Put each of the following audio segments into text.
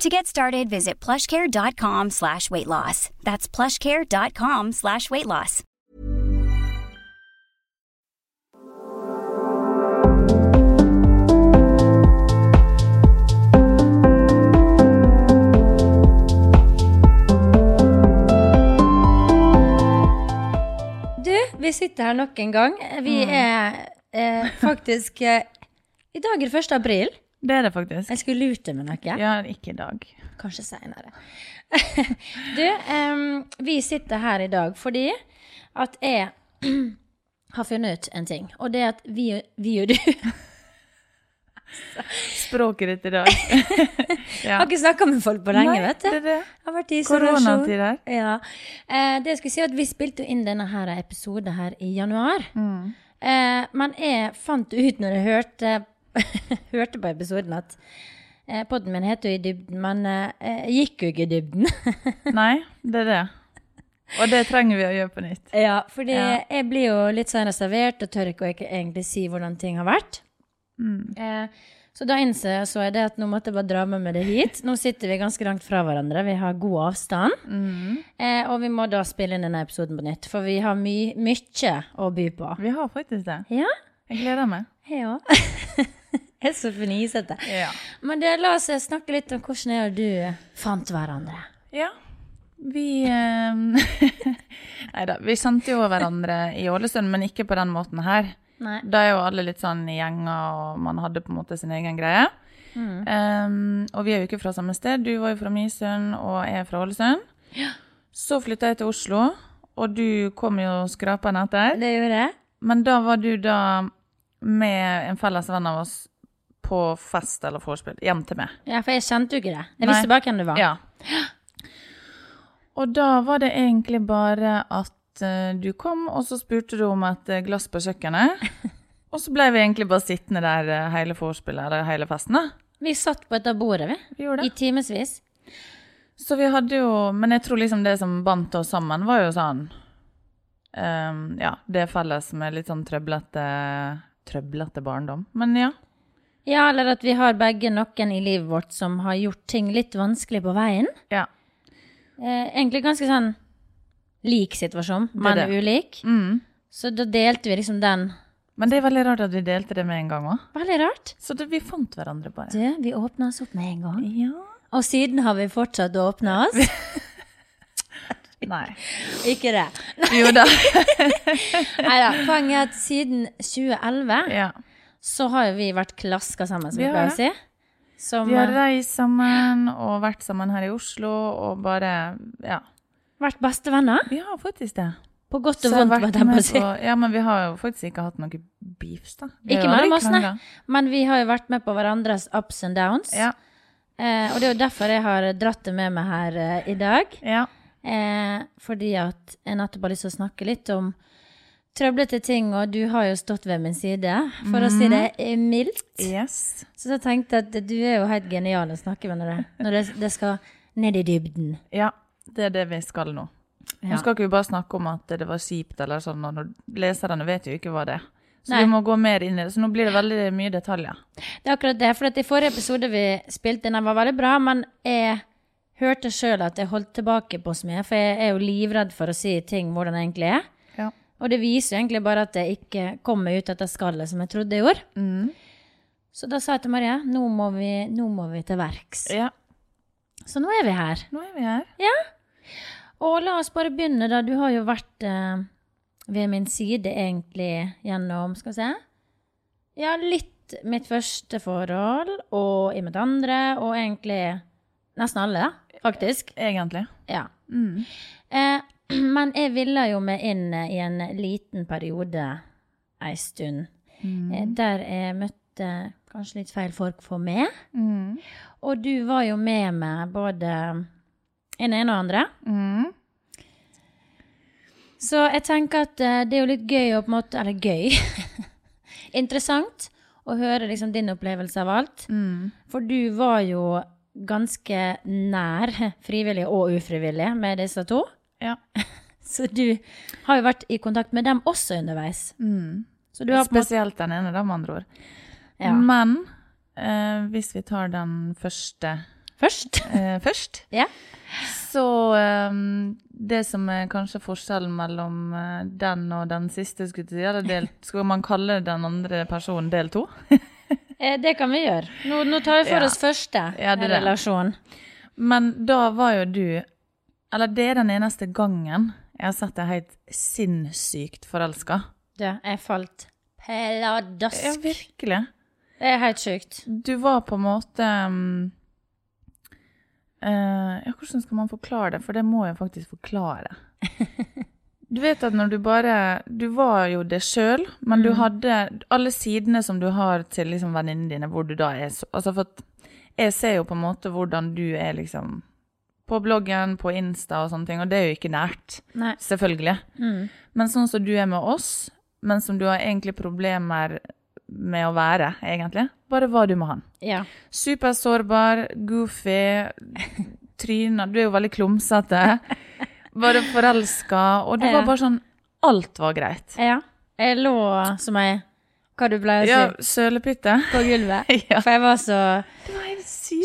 To get started, visit plushcare.com slash weight loss. That's plushcare.com slash weight loss. Du, vi sitter her nok en gang. Vi er eh, faktisk eh, I dag er det 1. april. Det er det faktisk. Jeg skulle lurt deg med noe. Ja, ikke i dag. Kanskje seinere. du, um, vi sitter her i dag fordi at jeg har funnet ut en ting. Og det er at vi, vi og du Språket ditt i dag. ja. har ikke snakka med folk på lenge, Nei, vet du. det det. Har vært i Koronatid her. Ja. Eh, det jeg skulle si at Vi spilte inn denne her episoden her i januar. Mm. Eh, men jeg fant ut når jeg hørte, hørte på episoden, at eh, podden min heter jo I dybden, men eh, jeg gikk jo ikke i dybden. Nei, det er det. Og det trenger vi å gjøre på nytt. ja, fordi Ja. jeg blir jo litt sånn reservert og tør ikke å egentlig si hvordan ting har vært. Mm. Eh, så da innså jeg så jeg det at nå måtte jeg bare dra med meg det hit. Nå sitter vi ganske langt fra hverandre, vi har god avstand. Mm. Eh, og vi må da spille inn denne episoden på nytt, for vi har my mye å by på. Vi har faktisk det. Ja, Jeg gleder meg. jeg òg. er så fnisete. Ja. Men det, la oss snakke litt om hvordan jeg og du fant hverandre. ja. Vi eh, Nei da. Vi kjente jo hverandre i Ålesund, men ikke på den måten her. Nei. Da er jo alle litt sånn i gjenger, og man hadde på en måte sin egen greie. Um, og vi er jo ikke fra samme sted. Du var jo fra Mysund, og jeg er fra Ålesund. Ja. Så flytta jeg til Oslo, og du kom jo skrapende etter. Det gjorde jeg. Men da var du da med en felles venn av oss på fest eller vorspiel hjem til meg. Ja, for jeg kjente jo ikke det. Jeg Nei. visste bare hvem du var. Ja. Og da var det egentlig bare at uh, du kom, og så spurte du om et eh, glass på kjøkkenet. Og så ble vi egentlig bare sittende der uh, hele vorspielet, eller hele festen. da. Vi satt på et av bordet, vi. Vi gjorde I det. timevis. Så vi hadde jo Men jeg tror liksom det som bandt oss sammen, var jo sånn um, Ja, det felles med litt sånn trøblete Trøblete barndom. Men ja. Ja, eller at vi har begge noen i livet vårt som har gjort ting litt vanskelig på veien. Ja. Eh, egentlig ganske sånn lik situasjon, men det. ulik. Mm. Så da delte vi liksom den. Men det er veldig rart at vi delte det med en gang òg. Veldig rart. Så det, vi fant hverandre bare. Du, vi åpna oss opp med en gang. Ja. Og siden har vi fortsatt å åpne oss. Nei. ikke det. Jo da. Nei da. Poenget er at siden 2011 Ja. Så har jo vi vært klaska sammen, som Vi pleier å si. Som Vi har har reist sammen og vært sammen her i Oslo og bare Ja. vært bestevenner. Vi har faktisk det. På godt og vondt, var det på å si. Ja, men vi har jo faktisk ikke hatt noe beefs, da. Vi Ikke mellom oss, nei. Men vi har jo vært med på hverandres ups and downs. Ja. Eh, og det er jo derfor jeg har dratt det med meg her eh, i dag. ja. Eh, fordi at jeg nettopp har lyst til å snakke litt om trøblete ting, og du har jo stått ved min side, for å si det eh, mildt. Yes. Så jeg tenkte at du er jo helt genial å snakke med når det, når det, det skal ned i dybden. Ja, det er det vi skal nå. Ja. Nå skal ikke vi bare snakke om at det var kjipt eller sånn, og leserne vet jo ikke hva det er. Så Nei. vi må gå mer inn i det. Så nå blir det veldig mye detaljer. Det er akkurat det, for at i forrige episode vi spilte inn, den var veldig bra, men jeg hørte sjøl at jeg holdt tilbake på så mye, for jeg er jo livredd for å si ting hvordan det egentlig er. Og det viser egentlig bare at jeg ikke kom meg ut etter dette skallet som jeg trodde jeg gjorde. Mm. Så da sa jeg til Maria nå må vi, nå må vi til verks. ja. Så nå er vi her. Nå er vi her. Ja. Og la oss bare begynne, da. Du har jo vært eh, ved min side egentlig gjennom, skal vi se Ja, litt mitt første forhold, og i mitt andre, og egentlig nesten alle, faktisk. Egentlig. Ja. Mm. Eh, men jeg ville jo meg inn eh, i en liten periode ei stund, mm. der jeg møtte kanskje litt feil folk for meg. Mm. Og du var jo med meg både en ene og andre. Mm. Så jeg tenker at eh, det er jo litt gøy å på en måte Eller gøy. Interessant å høre liksom din opplevelse av alt. Mm. For du var jo ganske nær frivillig og ufrivillig med disse to. Ja. Så du har jo vært i kontakt med dem også underveis. Mm. Spesielt den ene, da, med andre ord. ja. Men eh, hvis vi tar den første Først. eh, først, Ja. så eh, det som er kanskje forskjellen mellom eh, den og den siste, skulle del, skal man kalle den andre personen del to? Eh, Det kan vi gjøre. Nå, nå tar vi for Ja. oss første Ja, relasjon. Men da var jo du Eller det er den eneste gangen jeg har sett deg helt sinnssykt forelska. Ja, jeg falt pladask. Ja, virkelig. Det er helt sjukt. Du var på en måte um, uh, Ja, hvordan skal man forklare det? For det må jeg faktisk forklare. Du vet at når du bare Du var jo det sjøl, men du hadde alle sidene som du har til liksom venninnene dine, hvor du da er så Altså for jeg ser jo på en måte hvordan du er liksom på bloggen, på Insta og sånne ting, og det er jo ikke nært. Nei. Selvfølgelig. Mm. Men sånn som du er med oss, men som du har egentlig problemer med å være, egentlig, bare var du med han. Ja. Supersårbar, goofy, tryna Du er jo veldig klumsete. Bare forelska. Og du Ja. var bare sånn Alt var greit. ja. Jeg lå som ei Hva du pleier å si? Ja, sølepytte. På gulvet. Ja. For jeg var så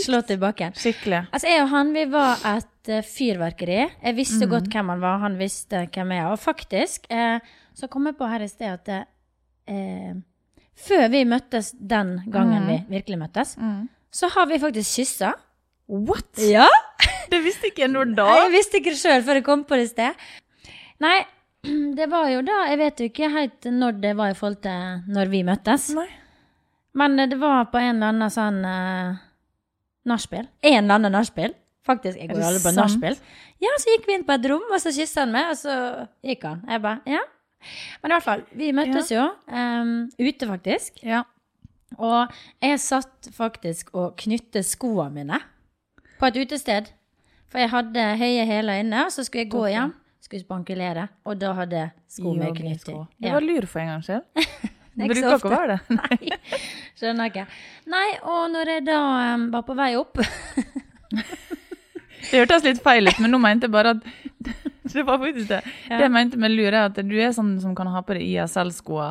slått i bakken. Skikkelig. Altså, jeg og han, vi var et uh, fyrverkeri. Jeg visste Mhm. godt hvem han var, han visste hvem jeg var. Og faktisk, eh, så kom jeg på her i sted at eh, før vi møttes den gangen mm. vi virkelig møttes, Mm. så har vi faktisk kyssa. What? Ja! Det visste ikke jeg når da. Jeg visste ikke det sjøl før jeg kom på det i sted. Nei, det var jo da Jeg vet jo ikke helt når det var i forhold til når vi møttes. Nei. Men eh, det var på en eller annen sånn uh, nachspiel. En eller annen nachspiel. Faktisk, jeg går jo aldri på nachspiel. Ja, så gikk vi inn på et rom, og så kyssa han meg, og så gikk han. Jeg bare, ja. Men i hvert fall, vi møttes jo um, ute, faktisk. Ja. Og jeg satt faktisk og knytte skoene mine på et utested. For jeg hadde høye hæler inne, og så skulle jeg gå hjem. Skulle spankulere, og da hadde sko med knytting. Det Du var lur for en gangs skyld. Det er bruker ikke å være det. Nei, skjønner ikke. Nei, og når jeg da um, var på vei opp Det hørtes litt feil ut, men nå mente jeg bare at Det var faktisk det. Ja. Det jeg mente med lur, er at du er sånn som kan ha på deg ISL-skoa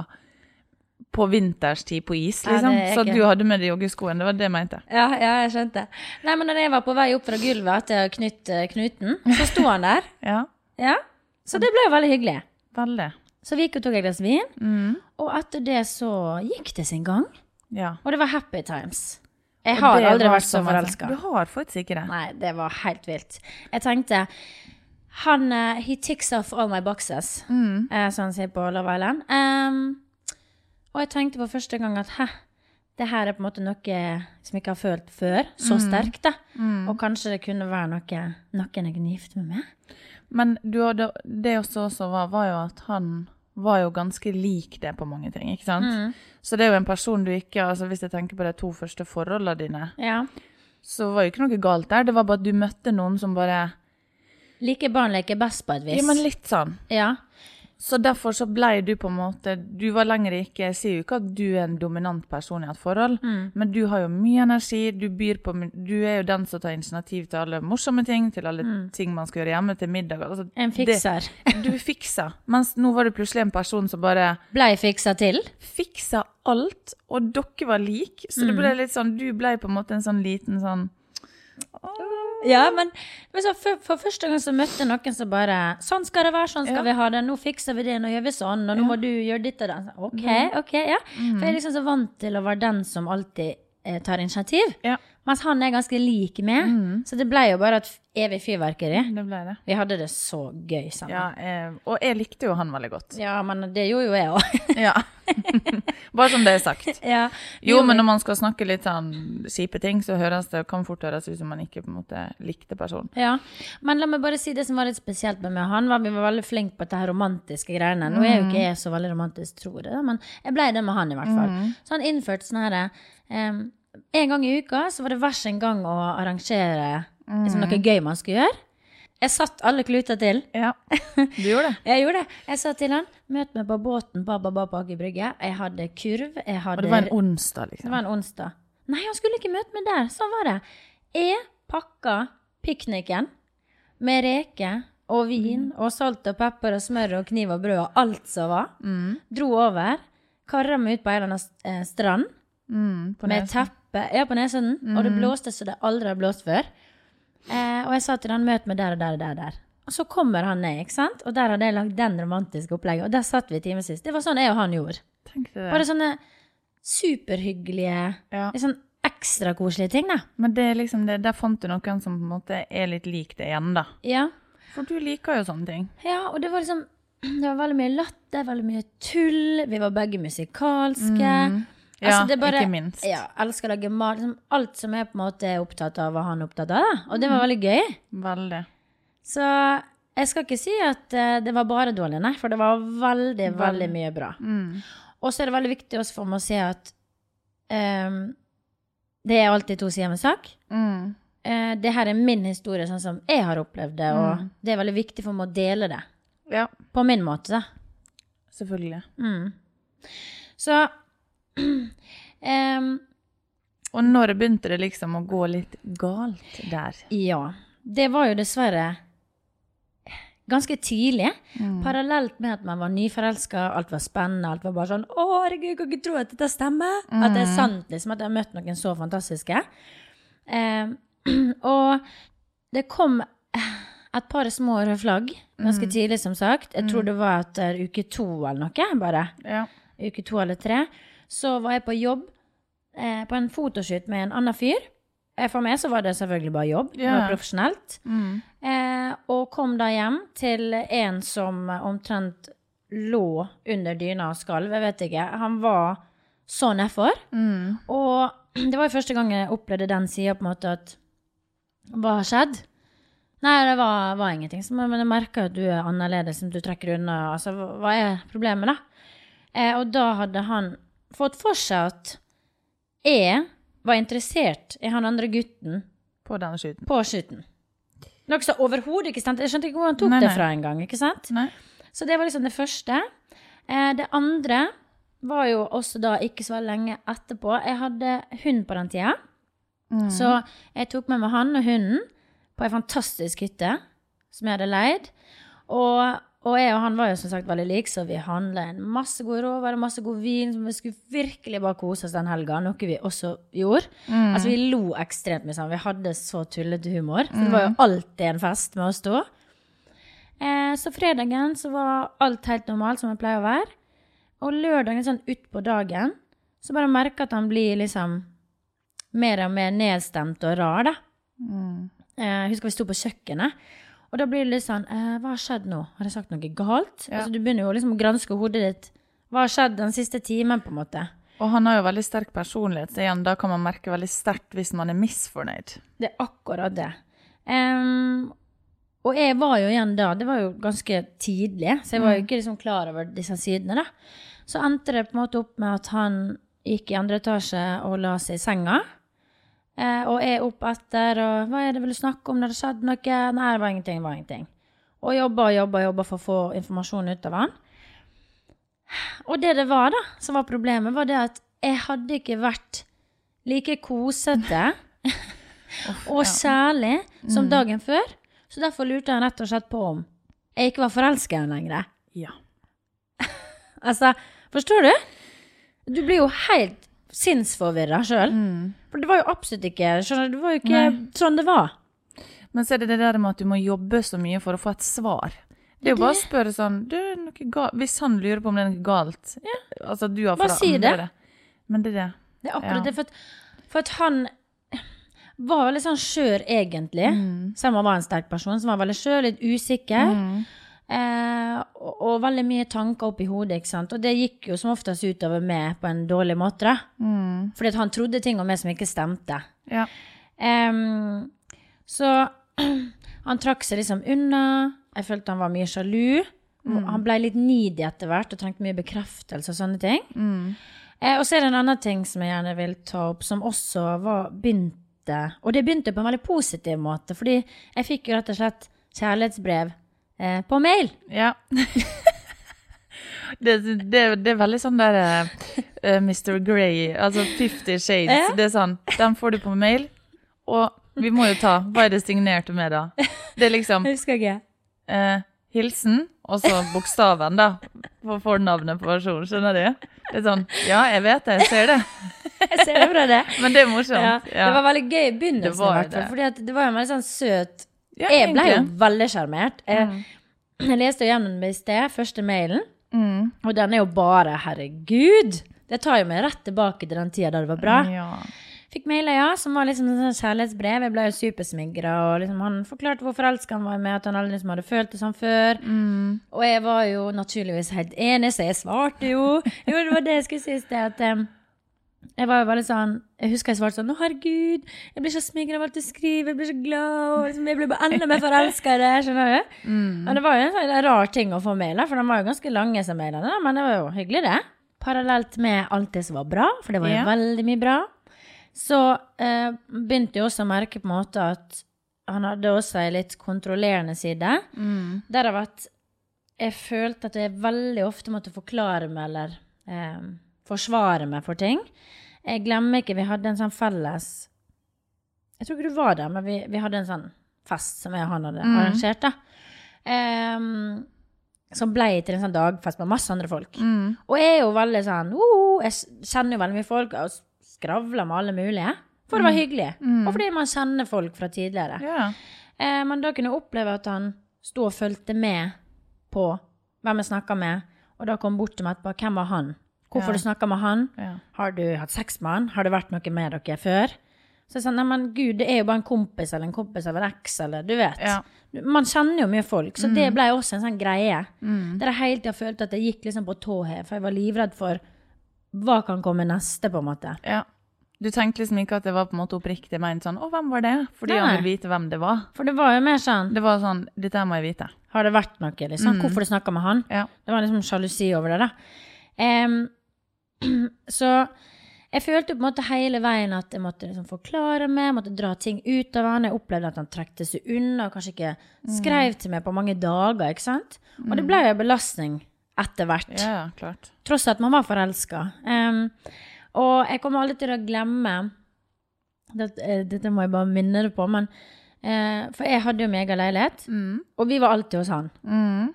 på vinterstid på is, liksom. er så du hadde med deg joggeskoene. Det var det jeg mente. Ja, ja, jeg skjønte. Nei, men når jeg var på vei opp fra gulvet knytt eh, knuten, så sto han der. Ja, Ja, Så det ble jo veldig hyggelig. veldig. Så vi gikk og tok et glass vin, Mm. og etter det så gikk det sin gang. Ja. Og det var happy times. Jeg har aldri vært så forelska. Du har faktisk ikke det. Nei, det var helt vilt. Jeg tenkte Han uh, He ticks off all my boxes, Mm. uh, som han sier på Love Island. Um, og jeg tenkte på første gang at hæ, det her er på en måte noe som jeg ikke har følt før. Så Mm. sterkt, da. Og kanskje det kunne være noe noen jeg kunne gifte meg med. Men du det, det også, også var, var jo at han var jo ganske lik det på mange ting, ikke sant? Mm. Så det er jo en person du ikke altså Hvis jeg tenker på de to første forholdene dine, Ja. så var jo ikke noe galt der. Det var bare at du møtte noen som bare Like barn leker best på et vis. Ja, men litt sånn. Ja. Så derfor så ble du på en måte Du var lenger ikke Jeg sier jo ikke at du er en dominant person i et forhold, Mm. men du har jo mye energi. Du byr på Du er jo den som tar initiativ til alle morsomme ting, til alle ting man skal gjøre hjemme, til middag. Altså, Mm. En fikser. Det, du fikser. Mens nå var det plutselig en person som bare Blei fiksa til. fiksa alt, og dere var like. Så Mm. det ble litt sånn Du ble på en måte en sånn liten sånn Ja, men men så for, for første gang så møtte jeg noen som bare Sånn skal det være, sånn skal Ja. vi ha det. Nå fikser vi det, nå gjør vi sånn, og nå må du gjøre ditt og det. OK, OK, ja. For jeg er liksom så vant til å være den som alltid tar initiativ. Ja, Mens han er ganske lik meg. Så det ble jo bare et evig fyrverkeri. det ble det. Vi hadde det så gøy sammen. Ja, eh, og jeg likte jo han veldig godt. Ja, men det gjorde jo jeg òg. Ja. Bare som det er sagt. ja. Jo, men når man skal snakke litt sånn kjipe ting, så høres det, kan fort høres ut som man ikke på en måte likte personen. Ja, men la meg bare si det som var litt spesielt med meg og han, var vi var veldig flinke på dette her romantiske greiene. Nå er jo ikke jeg så veldig romantisk, tror jeg, men jeg ble det med han i hvert fall. Så han innførte sånn herre em, En gang i uka så var det hver sin gang å arrangere liksom, noe gøy man skulle gjøre. Jeg satt alle kluter til. Ja, du gjorde det. Jeg gjorde det. Jeg sa til han møt meg på båten på Baba på Aker Brygge. Jeg hadde kurv. Jeg hadde, Og det var en onsdag, det liksom. var en onsdag. Nei, han skulle ikke møte meg der. Sånn var det. Jeg pakka pikniken med reker og vin og salt og pepper og smør og kniv og brød og alt som var. Mm. Dro over. Karra meg ut på ei eller annen eh, strand Mm, på med teppe ja, på Nesodden. Og det blåste så det aldri har blåst før. Eh, og jeg sa til han møt meg der og der og der. der. Og så kommer han ned, ikke sant? og der hadde jeg lagd den romantiske opplegget. Og der satt vi i timevis. Det var sånn jeg og han gjorde. Bare sånne superhyggelige, Ja. litt sånn ekstra koselige ting, da. Men det er liksom det, der fant du noen som på en måte er litt lik det igjen, da. Ja. For du liker jo sånne ting. ja, og det var liksom Det var veldig mye latter, veldig mye tull. Vi var begge musikalske. Ja, Altså, det er bare- ikke minst. Ja, elsker å lage mat. Liksom alt som jeg på en måte er opptatt av, var han opptatt av. Da. Og det var veldig gøy. Veldig. Så jeg skal ikke si at uh, det var bare dårlig, nei, for det var veldig, veldig mye bra. Mm. Og så er det veldig viktig også for meg å si at um, det er alltid to sider med sak. Mm. Uh, det her er min historie, sånn som jeg har opplevd det, og det er veldig viktig for meg å dele det. Ja, På min måte, da. selvfølgelig. Mm. Så ehm, Og når begynte det liksom å gå litt galt der? Ja. Det var jo dessverre ganske tidlig. Parallelt med at man var nyforelska, alt var spennende, alt var bare sånn Å, herregud, jeg kan ikke tro at dette stemmer! At det er sant, liksom. At jeg har møtt noen så fantastiske. Um, og det kom et par små røde flagg ganske tidlig, som sagt. Jeg tror det var etter uke to eller noe, bare. Ja. Uke to eller tre. Så var jeg på jobb eh, på en fotoshoot med en annen fyr. Eh, For meg så var det selvfølgelig bare jobb. Det var profesjonelt. Mm. Eh, og kom da hjem til en som omtrent lå under dyna og skalv. Jeg vet ikke. Han var så nedfor. Mm. Og det var jo første gang jeg opplevde den sida, på en måte, at Hva har skjedd? Nei, det var, var ingenting. Men jeg merker at du er annerledes, du trekker unna. Altså, hva er problemet, da? Eh, og da hadde han fått for seg at jeg var interessert i han andre gutten På denne skuten. på shooten. Noe som overhodet ikke stemte. Jeg skjønte ikke hvor han tok Nei, det fra engang. Så det var liksom det første. Eh, det andre var jo også da ikke så lenge etterpå. Jeg hadde hund på den tida. Mm. Så jeg tok med meg han og hunden på ei fantastisk hytte som jeg hadde leid. Og, og jeg og han var jo som sagt veldig like, så vi handla en masse god råvarer, masse god vin. så Vi skulle virkelig bare kose oss den helga, noe vi også gjorde. Altså Vi lo ekstremt mye sammen. Vi hadde så tullete humor. Så det var jo alltid en fest med oss to. Eh, så fredagen så var alt helt normalt, som det pleier å være. Og lørdagen sånn utpå dagen så bare merka at han blir liksom mer og mer nedstemt og rar, da. Mm. Eh, Jeg husker vi sto på kjøkkenet, og da blir det litt sånn eh, Hva har skjedd nå? Har jeg sagt noe galt? Ja. Altså, du begynner jo liksom å granske hodet ditt. Hva har skjedd den siste timen, på en måte? Og han har jo veldig sterk personlighet, så igjen, da kan man merke veldig sterkt hvis man er misfornøyd. Det er akkurat det. Um, og jeg var jo igjen da, det var jo ganske tidlig, så jeg var jo ikke liksom klar over disse sidene, da. Så endte det på en måte opp med at han gikk i andre etasje og la seg i senga. Eh, og er opp etter, og hva er det vil du snakke om, det skjedde noe? Nei, det var ingenting, det var ingenting. Og jobba og jobba og jobba for å få informasjon ut av han. Og det det var, da, som var problemet, var det at jeg hadde ikke vært like kosete og særlig som dagen før. Så derfor lurte jeg rett og slett på om jeg ikke var forelska i ham lenger. Ja. Altså, forstår du? Du blir jo helt sinnsforvirra sjøl. For det var jo absolutt ikke skjønner Det var jo ikke Nei. sånn det var. Men så er det det der med at du må jobbe så mye for å få et svar. Det er jo bare å spørre sånn du, noe galt? Hvis han lurer på om det er noe galt altså, du har Bare si det. forandret Men det er det. Det er akkurat Ja. det. For at, for at han var veldig sånn skjør, egentlig. Selv om han var en sterk person, som var veldig skjør, litt usikker. Eh, og, og veldig mye tanker oppi hodet, ikke sant. Og det gikk jo som oftest utover meg på en dårlig måte, da. Mm. Fordi at han trodde ting om meg som ikke stemte. Ja. Eh, så han trakk seg liksom unna. Jeg følte han var mye sjalu. Han ble litt needy etter hvert og trengte mye bekreftelse og sånne ting. Eh, og så er det en annen ting som jeg gjerne vil ta opp, som også var, begynte Og det begynte på en veldig positiv måte, fordi jeg fikk jo rett og slett kjærlighetsbrev eh, på mail. Ja. det, det, det er veldig sånn der uh, Mr. Grey, altså Fifty Shades. Ja. Det er sånn, Den får du på mail, og vi må jo ta Hva er det signerte med, da? Det er liksom Husker ikke. Uh, hilsen, og så bokstaven, da. For fornavnet på versjonen. Skjønner du? Det er sånn Ja, jeg vet det, jeg ser det. Jeg ser det fra det. Men det er morsomt. Ja, Ja. Det var veldig gøy i begynnelsen, i hvert fall. For det var jo en veldig sånn søt Ja, Jeg ble jo. Mm. veldig sjarmert. Jeg, jeg leste jo gjennom den i sted, første mailen, Mm. og den er jo bare Herregud! Det tar jo meg rett tilbake til den tida da det var bra. Ja. Fikk mailer, ja, som var liksom en sånn kjærlighetsbrev. Jeg ble jo supersmigra, og liksom han forklarte hvor forelska han var med at han aldri liksom hadde følt det sånn før. Mm. Og jeg var jo naturligvis helt enig, så jeg svarte jo. Jo, det var det jeg skulle si i sted, at jeg var jo veldig sånn Jeg husker jeg svarte sånn Å, herregud, jeg blir så smigra av alt du skriver, jeg blir så glad, og liksom, jeg blir bare enda mer forelska i det. Skjønner du? Men det var jo en sånn rar ting å få mail, for de var jo ganske lange, disse mailene. Men det var jo hyggelig, det. Parallelt med alt det som var bra, for det var jo Ja. veldig mye bra. Så eh, begynte jeg også å merke på en måte at han hadde også ei litt kontrollerende side. Mm. Derav at jeg følte at jeg veldig ofte måtte forklare meg eller eh, forsvare meg for ting. Jeg glemmer ikke, vi hadde en sånn felles Jeg tror ikke du var der, men vi, vi hadde en sånn fest som jeg og han hadde Mm. arrangert. da. Um, som ble til en sånn dagfest med masse andre folk. Mm. Og jeg er jo veldig sånn uh, Jeg kjenner jo veldig mye folk og skravler med alle mulige. For det var hyggelig. Mm. Og fordi man kjenner folk fra tidligere. Yeah. Eh, men da kunne jeg oppleve at han sto og fulgte med på hvem jeg snakka med, og da kom bort til meg etterpå. Hvem var han? Hvorfor Ja. du snakka med han? Ja. Har du hatt sex med han? Har det vært noe med dere før? Så jeg sa, nei, men gud, det er jo bare en kompis eller en kompis av en eks, eller du vet. Ja. Man kjenner jo mye folk, så det ble også en sånn greie. Mm. Der jeg hele tida følte at jeg gikk liksom på tå hev, for jeg var livredd for hva kan komme neste, på en måte. ja. Du tenkte liksom ikke at det var på en måte oppriktig ment sånn Å, hvem var det? Fordi Nei. han ville vite hvem det var. For det var jo mer sånn Det var sånn Dette må jeg vite. Har det vært noe, liksom? Hvorfor du snakka med han? Ja. Det var liksom sjalusi over det, da. Em, så jeg følte på en måte hele veien at jeg måtte liksom forklare meg, måtte dra ting ut av han. Jeg opplevde at han trekte seg unna og kanskje ikke skrev til meg på mange dager. ikke sant? Og det ble jo en belastning etter hvert. Ja, klart. Tross at man var forelska. og jeg kommer aldri til å glemme dette, eh, dette må jeg bare minne deg på, men uh, For jeg hadde jo min egen leilighet, Mm. og vi var alltid hos han. Mm.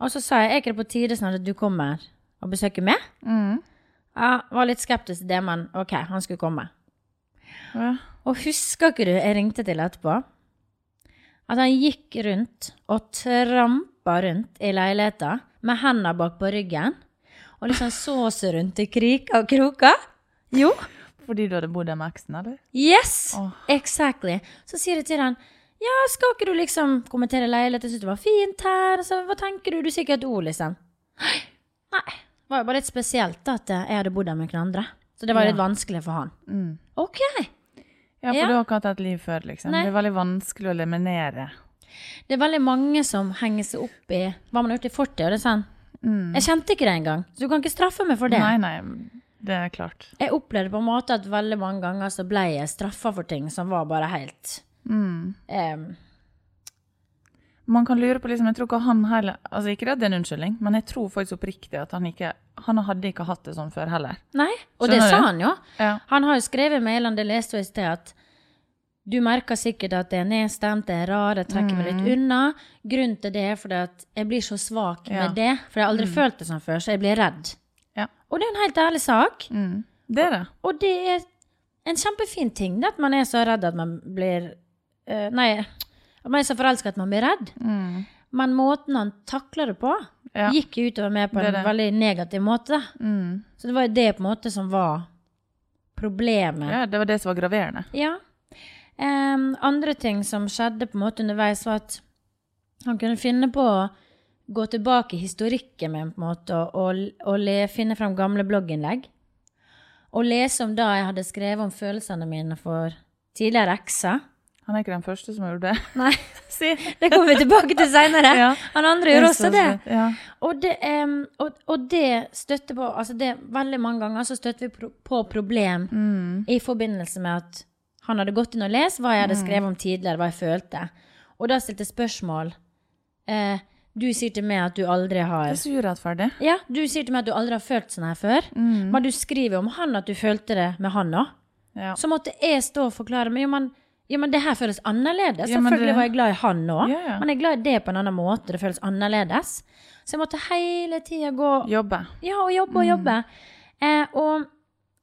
Og så sa jeg er ikke det på tide snart at du kommer og besøker meg? Mm. Jeg var litt skeptisk til det, men ok, han skulle komme. Ja. Og husker ikke du jeg ringte til etterpå? At han gikk rundt og trampa rundt i leiligheta med henda bak på ryggen. Og liksom så seg rundt i kriker og kroker. Jo. Fordi du hadde bodd der med eksen, eller? Yes! Oh. Exactly. Så sier jeg til han ja, skal ikke du liksom kommentere leiligheten? Syns det var fint her. Så hva tenker du? Du sier ikke et ord, liksom. Nei. Det var jo bare litt spesielt at jeg hadde bodd der med noen andre. Så det var Ja. litt vanskelig for han. Mm. Ok. Ja, for Ja. du har ikke hatt et liv før, liksom. Nei. Det er veldig vanskelig å eliminere. Det er veldig mange som henger seg opp i hva man har gjort i fortida. Sånn. sånn, Jeg kjente ikke det engang, så du kan ikke straffe meg for det. Nei, nei, det er klart. Jeg opplevde på en måte at veldig mange ganger så ble jeg straffa for ting som var bare helt Mm. em, Man kan lure på liksom, jeg tror ikke han heller, altså ikke at det er en unnskyldning, men jeg tror faktisk oppriktig at han ikke, han hadde ikke hatt det sånn før heller. Nei, og det Skjønner sa du? han jo. Ja. Han har jo skrevet mailene, det leste jeg i sted, at du merker sikkert at det er nedstemt, det er rar, jeg trekker meg litt unna. Grunnen til det er fordi at jeg blir så svak Ja. med det, for jeg har aldri følt det sånn før, så jeg blir redd. Ja. Og det er en helt ærlig sak, Mm. Det er det. og det er en kjempefin ting, det at man er så redd at man blir uh, Nei, at man er så forelska at man blir redd. Mm. Men måten han takla det på, Ja. gikk jo utover meg på Det en det. veldig negativ måte. Mm. Så det var jo det på en måte som var problemet. ja, det var det som var graverende. Ja. Um, andre ting som skjedde på en måte underveis, var at han kunne finne på å gå tilbake i historikken min på en måte, og, og, og le, finne fram gamle blogginnlegg. Og lese om da jeg hadde skrevet om følelsene mine for tidligere ekser. Han er ikke den første som har gjort det. Nei, si. det kommer vi tilbake til seinere. Ja. Han andre gjør også det. Ja. Og det, um, og, og det støtter på altså det, Veldig mange ganger så støtter vi pro på problem Mm. i forbindelse med at han hadde gått inn og lest hva jeg hadde skrevet om tidligere, hva jeg følte. og da stilte spørsmål. Eh, du sier til meg at du aldri har Det er så urettferdig. Ja, du sier til meg at du aldri har følt sånn her før. Mm. Men du skriver om han at du følte det med han òg. Ja. Så måtte jeg stå og forklare. Men jo, men, jo, men det her føles annerledes. Ja, Selvfølgelig det- var jeg glad i han nå, Ja, ja. Men jeg er glad i det på en annen måte. Det føles annerledes. Så jeg måtte hele tida gå Jobbe. Ja, og jobbe og jobbe. Eh, og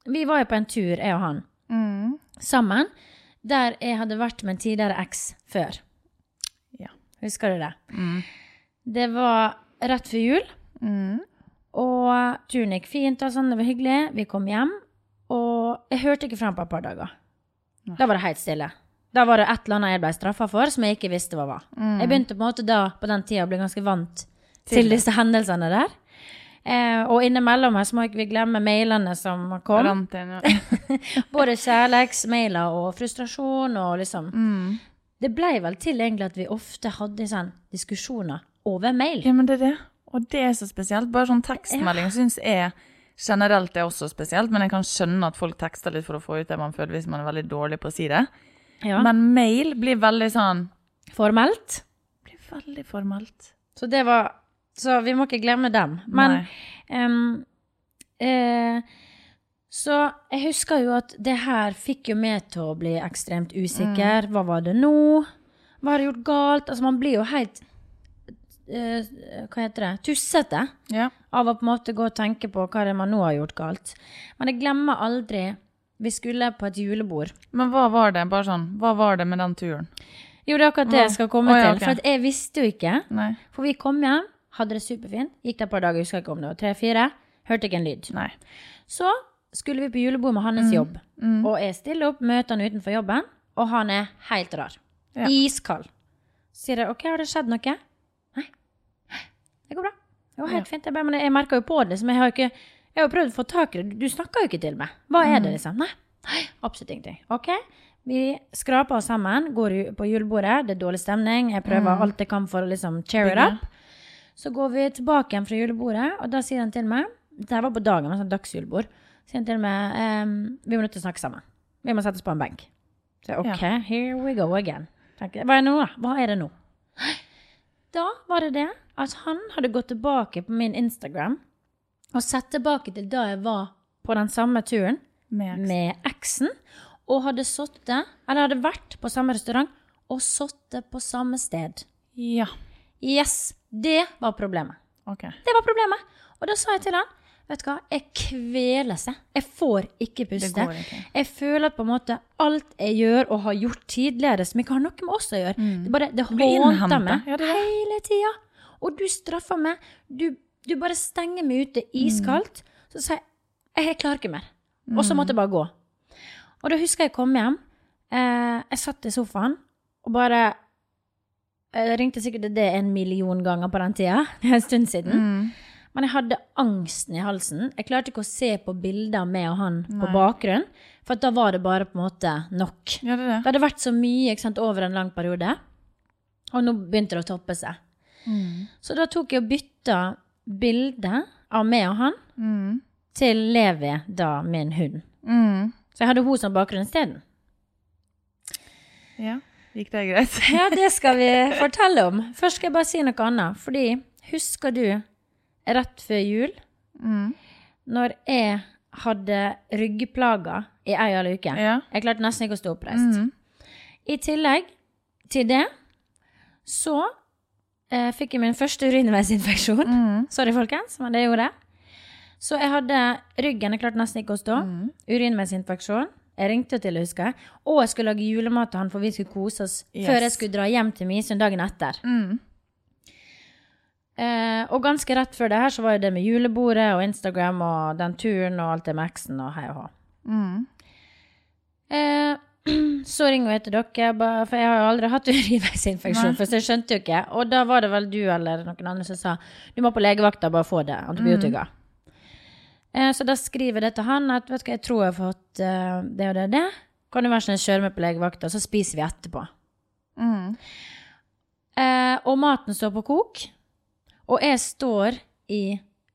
vi var jo på en tur, jeg og han, Mm. sammen, der jeg hadde vært med en tidligere eks før. Ja. Husker du det? Mm. Det var rett før jul, Mm. og turen gikk fint og sånn, det var hyggelig. Vi kom hjem, og jeg hørte ikke fra ham på et par dager. Da var det helt stille. Da var det et eller annet jeg ble straffa for, som jeg ikke visste hva var. Mm. Jeg begynte på en måte da, på den tida, å bli ganske vant Til til disse hendelsene der. Eh, og innimellom her så må ikke vi glemme mailene som kom. Inn, ja. Både kjærlighetsmailer og frustrasjon og liksom Mm. Det blei vel til egentlig at vi ofte hadde sånn diskusjoner over mail. Ja, men det er det. Og det er så spesielt. Bare sånn tekstmelding syns jeg generelt er også spesielt, men jeg kan skjønne at folk tekster litt for å få ut det man føler hvis man er veldig dårlig på å si det. Ja. Men mail blir veldig sånn Formelt. Blir veldig formelt. Så det var Så vi må ikke glemme dem. Men um, eh, Så jeg husker jo at det her fikk jo meg til å bli ekstremt usikker. Hva var det nå? Hva har jeg gjort galt? Altså, man blir jo helt eh, Hva heter det? Tussete. Ja. av å på en måte gå og tenke på hva det er man nå har gjort galt. Men jeg glemmer aldri Vi skulle på et julebord. Men hva var det? Bare sånn, hva var det med den turen? Jo, det er akkurat det jeg skal komme oh, ja, til. For at jeg visste jo ikke. Nei. For vi kom hjem, hadde det superfint. Gikk det et par dager, husker ikke om det var tre-fire. Hørte ikke en lyd. Nei. Så skulle vi på julebord med hans jobb. Og jeg stiller opp, møter han utenfor jobben, og han er helt rar. Ja. Iskald. Sier jeg, OK, har det skjedd noe? Nei. Det går bra. Det var helt fint. Jeg, bare, men jeg merka jo på det. Som jeg har ikke jeg har prøvd å få tak i det. Du- snakker jo ikke til meg. Hva er det, liksom? Nei. Nei, absolutt ingenting. OK. Vi skraper oss sammen, går på julebordet. Det er dårlig stemning. Jeg prøver alt jeg kan for å liksom cheer it up. Så går vi tilbake igjen fra julebordet, og da sier han til meg Dette var på dagen, med sånn dagsjulebord. Sier han til meg ehm, Vi må nødt til å snakke sammen. Vi må sette oss på en benk. Så jeg, OK, here we go again. Tenker, hva er det nå, da? Hva er det nå? Da var det det at han hadde gått tilbake på min Instagram og sett tilbake til da jeg var på den samme turen Med med eksen, og hadde sittet, eller hadde vært på samme restaurant og sittet på samme sted. Ja. Yes, det var problemet. OK. Det var problemet. Og da sa jeg til han, vet du hva, jeg kveler seg. Jeg får ikke puste. Ikke. Jeg føler at på en måte alt jeg gjør og har gjort tidligere, som ikke har noe med oss å gjøre, det bare, det hånter meg Ja, hele tida. Og du straffer meg. Du, du bare stenger meg ute iskaldt. Så sier jeg, jeg klarer ikke mer. Og så måtte jeg bare gå. Og da husker jeg kom hjem. Eh, jeg satt i sofaen og bare Jeg ringte sikkert det en million ganger på den tida. Det er en stund siden. Mm. Men jeg hadde angsten i halsen. Jeg klarte ikke å se på bilder med og han på bakgrunn. For da var det bare på en måte nok. Ja, det Det det. hadde vært så mye sant, over en lang periode. Og nå begynte det å toppe seg. Mm. Så da tok jeg og bytta bilde av meg og han Mm. til Levi, da min hund. Mm. Så jeg hadde hun som bakgrunn isteden. Ja. Gikk det greit? Ja, det skal vi fortelle om. Først skal jeg bare si noe annet. Fordi, husker du rett før jul, Mm. når jeg hadde ryggplager i ei halv uke? Ja. Jeg klarte nesten ikke å stå oppreist. Mm. I tillegg til det så eh, fikk jeg min første urinveisinfeksjon. Mm. Sorry, folkens, men det gjorde jeg. Så jeg hadde ryggen, jeg klarte nesten ikke å stå. Mm. Urinveisinfeksjon. Jeg ringte til, husker jeg. Og jeg skulle lage julemat til han, for vi skulle kose oss Yes. før jeg skulle dra hjem til Misund dagen etter. Mm. Eh, og ganske rett før det her så var jo det med julebordet og Instagram og den turen og alt det med eksen og hei og hå. Mm. Eh, så ringer hun etter dere, for jeg har jo aldri hatt urinveisinfeksjon. For så jeg skjønte jo ikke. Og da var det vel du eller noen andre som sa du må på legevakta bare få det, antibiotika. Eh, så da skriver det til han at vet du hva, jeg tror jeg har fått eh, det og det og det. Kan du være sånn, kjøre med på legevakta, så spiser vi etterpå. Mm. Eh, og maten står på kok, og jeg står i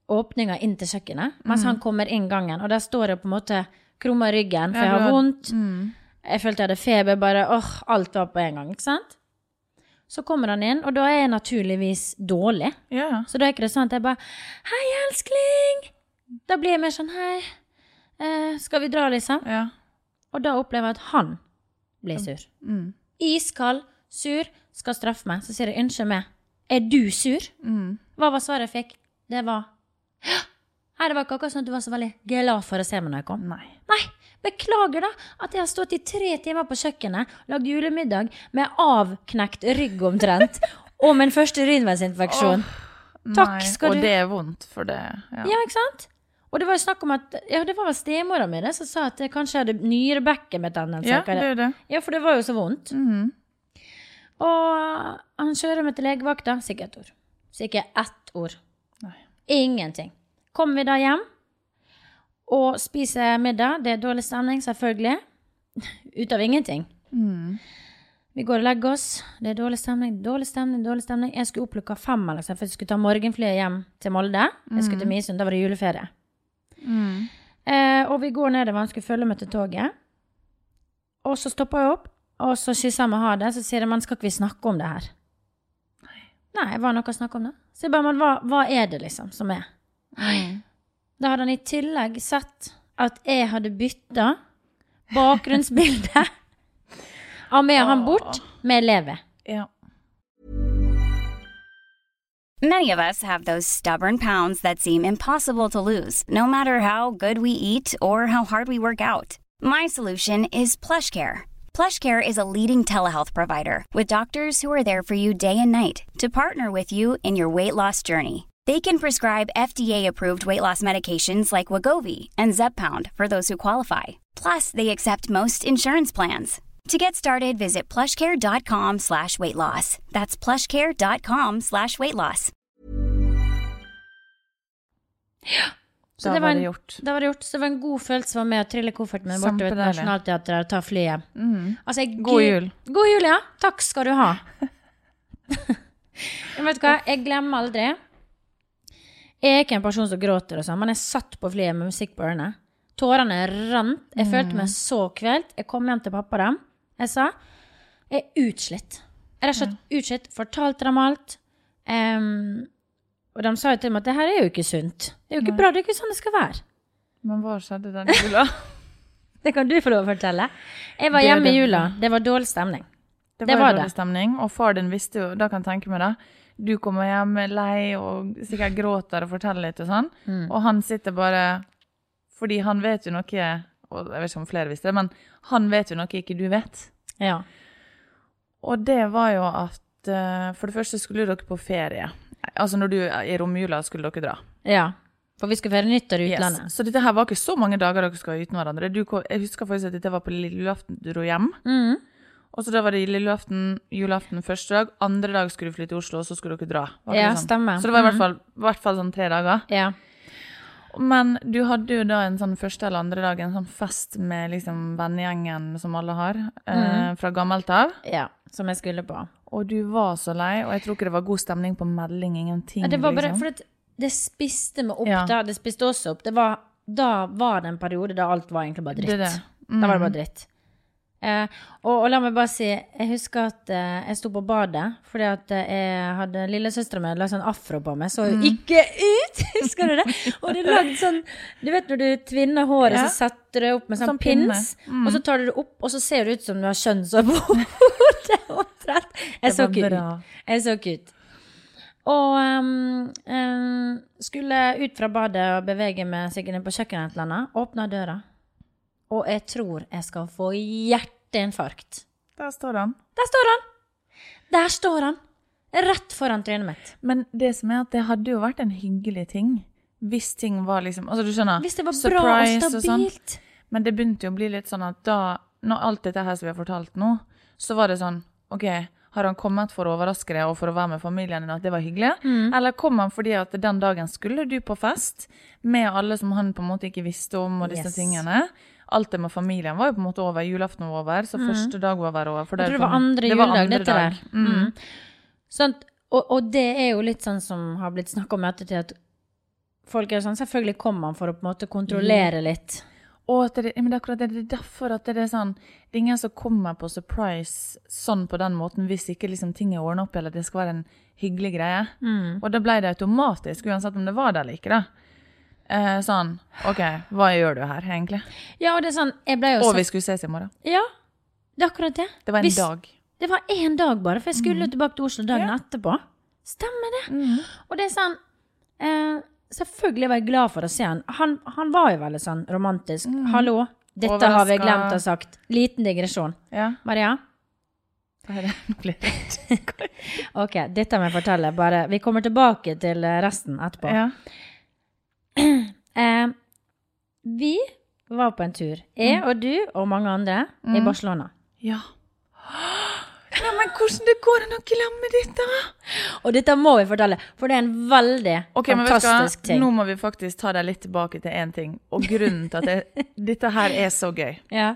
åpninga inn til kjøkkenet mens han kommer inn gangen, og der står jeg på en måte krumma ryggen, for jeg har- vondt. Mm. Jeg følte jeg hadde feber, bare åh, alt var på en gang, ikke sant? Så kommer han inn, og da er jeg naturligvis dårlig. Ja. Så da er ikke det sånn at jeg bare 'Hei, elskling!' Da blir jeg mer sånn 'Hei, eh, skal vi dra', liksom? ja. Og da opplever jeg at han blir sur. Mm. Iskald, sur, skal straffe meg. Så sier jeg 'Unnskyld meg, er du sur?' Mm. Hva var svaret jeg fikk? Det var Nei, det var ikke akkurat sånn at du var så veldig glad for å se meg når jeg kom. Nei. Nei, beklager da at jeg har stått i tre timer på kjøkkenet, lagd julemiddag med avknekt rygg omtrent, og min første urinveisinfeksjon. Takk Nei. skal Og du- det er vondt, for det ja. Ja, ikke sant? Og det var jo snakk om at Ja, det var vel stemora mi som sa at jeg kanskje hadde nyrebekkenbetennelse. ja, det er det. Ja, for det var jo så vondt. Mhm. Og han kjører meg til legevakta. Sikkert et ord. Sikkert ett ord. Nei. Ingenting. Kommer vi da hjem og spiser middag. Det er dårlig stemning, selvfølgelig. Ut av ingenting. Mm. Vi går og legger oss. Det er dårlig stemning, dårlig stemning, dårlig stemning. Jeg skulle opp klokka fem, liksom, for jeg skulle ta morgenflyet hjem til Molde. Jeg skulle til Misund, da var det juleferie. Mm. Eh, og vi går nedover, han skulle følge meg til toget. Og så stopper jeg opp, og så kysser jeg med ha det. Så sier jeg, men skal ikke vi snakke om det her? Nei, var det noe å snakke om det? Så jeg bare, men hva, hva er det liksom som er? Mm. Da hadde han i tillegg sett at jeg hadde bytta bakgrunnsbilde av meg og han bort med Levi. Ja. Many of us have those stubborn pounds that seem impossible to lose, no matter how good we eat or how hard we work out. My solution is PlushCare. PlushCare is a leading telehealth provider with doctors who are there for you day and night to partner with you in your weight loss journey. They can prescribe FDA-approved weight loss medications like Wagovi and Zeppound for those who qualify. Plus, they accept most insurance plans. To get started, visit plushcare.com slash weight loss. That's plushcare.com slash weight loss. Så Da det var var det gjort. Da var det gjort. Så det var en god følelse for meg å trille kofferten min bortover til. Nationaltheatret og ta flyet. Mm. Altså, jeg God jul. God jul, ja. Takk skal du ha. Vet du hva, jeg glemmer aldri. Jeg er ikke en person som gråter og sånn, men jeg satt på flyet med musikk på ørene. Tårene rant. Jeg følte meg så kvelt. Jeg kom hjem til pappa dem. Jeg sa jeg er utslitt. Jeg er rett og slett utslitt. Fortalte dem alt. Um, og de sa jo til meg at det her er jo ikke sunt. Det er jo ikke bra. Det er ikke sånn det skal være. Men hva skjedde den jula? Det kan du få lov å fortelle. Jeg var hjemme i jula. Det var dårlig stemning. Det Det var, var dårlig det. stemning, og far din visste jo, da kan jeg tenke meg det, du kommer hjem lei og sikkert gråter og forteller litt og sånn, Mm. og han sitter bare, fordi han vet jo noe, og jeg vet ikke om flere visste det, men han vet jo noe ikke du vet. Ja. Og det var jo at, eh, for det første skulle dere på ferie. Altså når du, i romjula skulle dere dra. ja. For vi skal feire nyttår i Yes. utlandet. Så dette her var ikke så mange dager dere skal uten hverandre. Du, jeg husker faktisk at dette var på lille julaften du dro hjem. Mm. Og så da var det lilleaften, julaften, første dag. Andre dag skulle du flytte til Oslo, og så skulle dere dra. Ja, sånn? stemmer. Så det var i Mhm. hvert fall, mm. hvert fall sånn tre dager. Ja. Men du hadde jo da en sånn første eller andre dag en sånn fest med liksom vennegjengen som alle har, eh, Mhm. fra gammelt av. ja. Som jeg skulle på. Og du var så lei, og jeg tror ikke det var god stemning på melding, ingenting. Ja, det var bare liksom. for det spiste meg opp Ja. da. Det spiste også opp. Det var, da var det en periode da alt var egentlig bare dritt. Det det. Mm. Da var det bare dritt. Eh, og, og la meg bare si, jeg husker at eh, jeg sto på badet fordi at eh, jeg hadde lillesøstera mi la sånn afro på meg. Så jo Mm. ikke ut! Husker du det? Og det lagd sånn Du vet når du tvinner håret, Ja. så setter du det opp med sånn, Sånn pins, Mm. og så tar du det opp, og så ser det ut som du har kjønnshår på hodet. Jeg så ikke ut. Jeg så ikke ut. Og um, um, skulle ut fra badet og bevege meg sikkert inn på kjøkkenet et eller annet. Åpna døra. Og jeg tror jeg skal få hjerteinfarkt. Der står han. Der står han! Der står han! Rett foran trynet mitt. Men det som er at det hadde jo vært en hyggelig ting. Hvis ting var liksom Altså, du skjønner? Hvis det var bra og stabilt. Og. Men det begynte jo å bli litt sånn at da Når alt dette her som vi har fortalt nå, så var det sånn OK, har han kommet for å overraske deg og for å være med familien din, at det var hyggelig? Mm. Eller kom han fordi at den dagen skulle du på fest med alle som han på en måte ikke visste om, og disse Yes. tingene? Alt det med familien var jo på en måte over. Julaften var over, så første dag var over. For det, Jeg tror det var andre det var juledag, andre dette der. Mm. Mm. Sånn, og, og det er jo litt sånn som har blitt snakka om i ettertid, at folk er sånn Selvfølgelig kommer man for å på en måte kontrollere litt. Og at det, men det er akkurat det, det er derfor at det er sånn Det er ingen som kommer på surprise sånn på den måten hvis ikke liksom ting er ordna opp, eller det skal være en hyggelig greie. Mm. Og da ble det automatisk, uansett om det var det eller ikke. da. Eh, sånn OK, hva gjør du her, egentlig? Ja, og det er sånn Jeg ble jo Og så vi skulle ses i morgen. Ja, det er akkurat det. Det var en Hvis- dag. Det var én dag bare, for jeg skulle jo tilbake til Oslo dagen Ja. etterpå. Stemmer det? Mm. Og det er sånn eh, Selvfølgelig var jeg glad for å se han. Han, han var jo veldig sånn romantisk. Hallo, dette har vi glemt å ha sagt. Liten digresjon. Ja. Maria? Ok, dette må jeg fortelle. Bare, vi kommer tilbake til resten etterpå. Ja. Eh, vi var på en tur. Jeg og du og mange andre i Barcelona. ja. Ja, men hvordan det går an å glemme dette? Og dette må vi fortelle, for det er en veldig Ok, men vet fantastisk ting. Nå må vi faktisk ta deg litt tilbake til én ting. Og grunnen til at det, dette her er så gøy. Ja.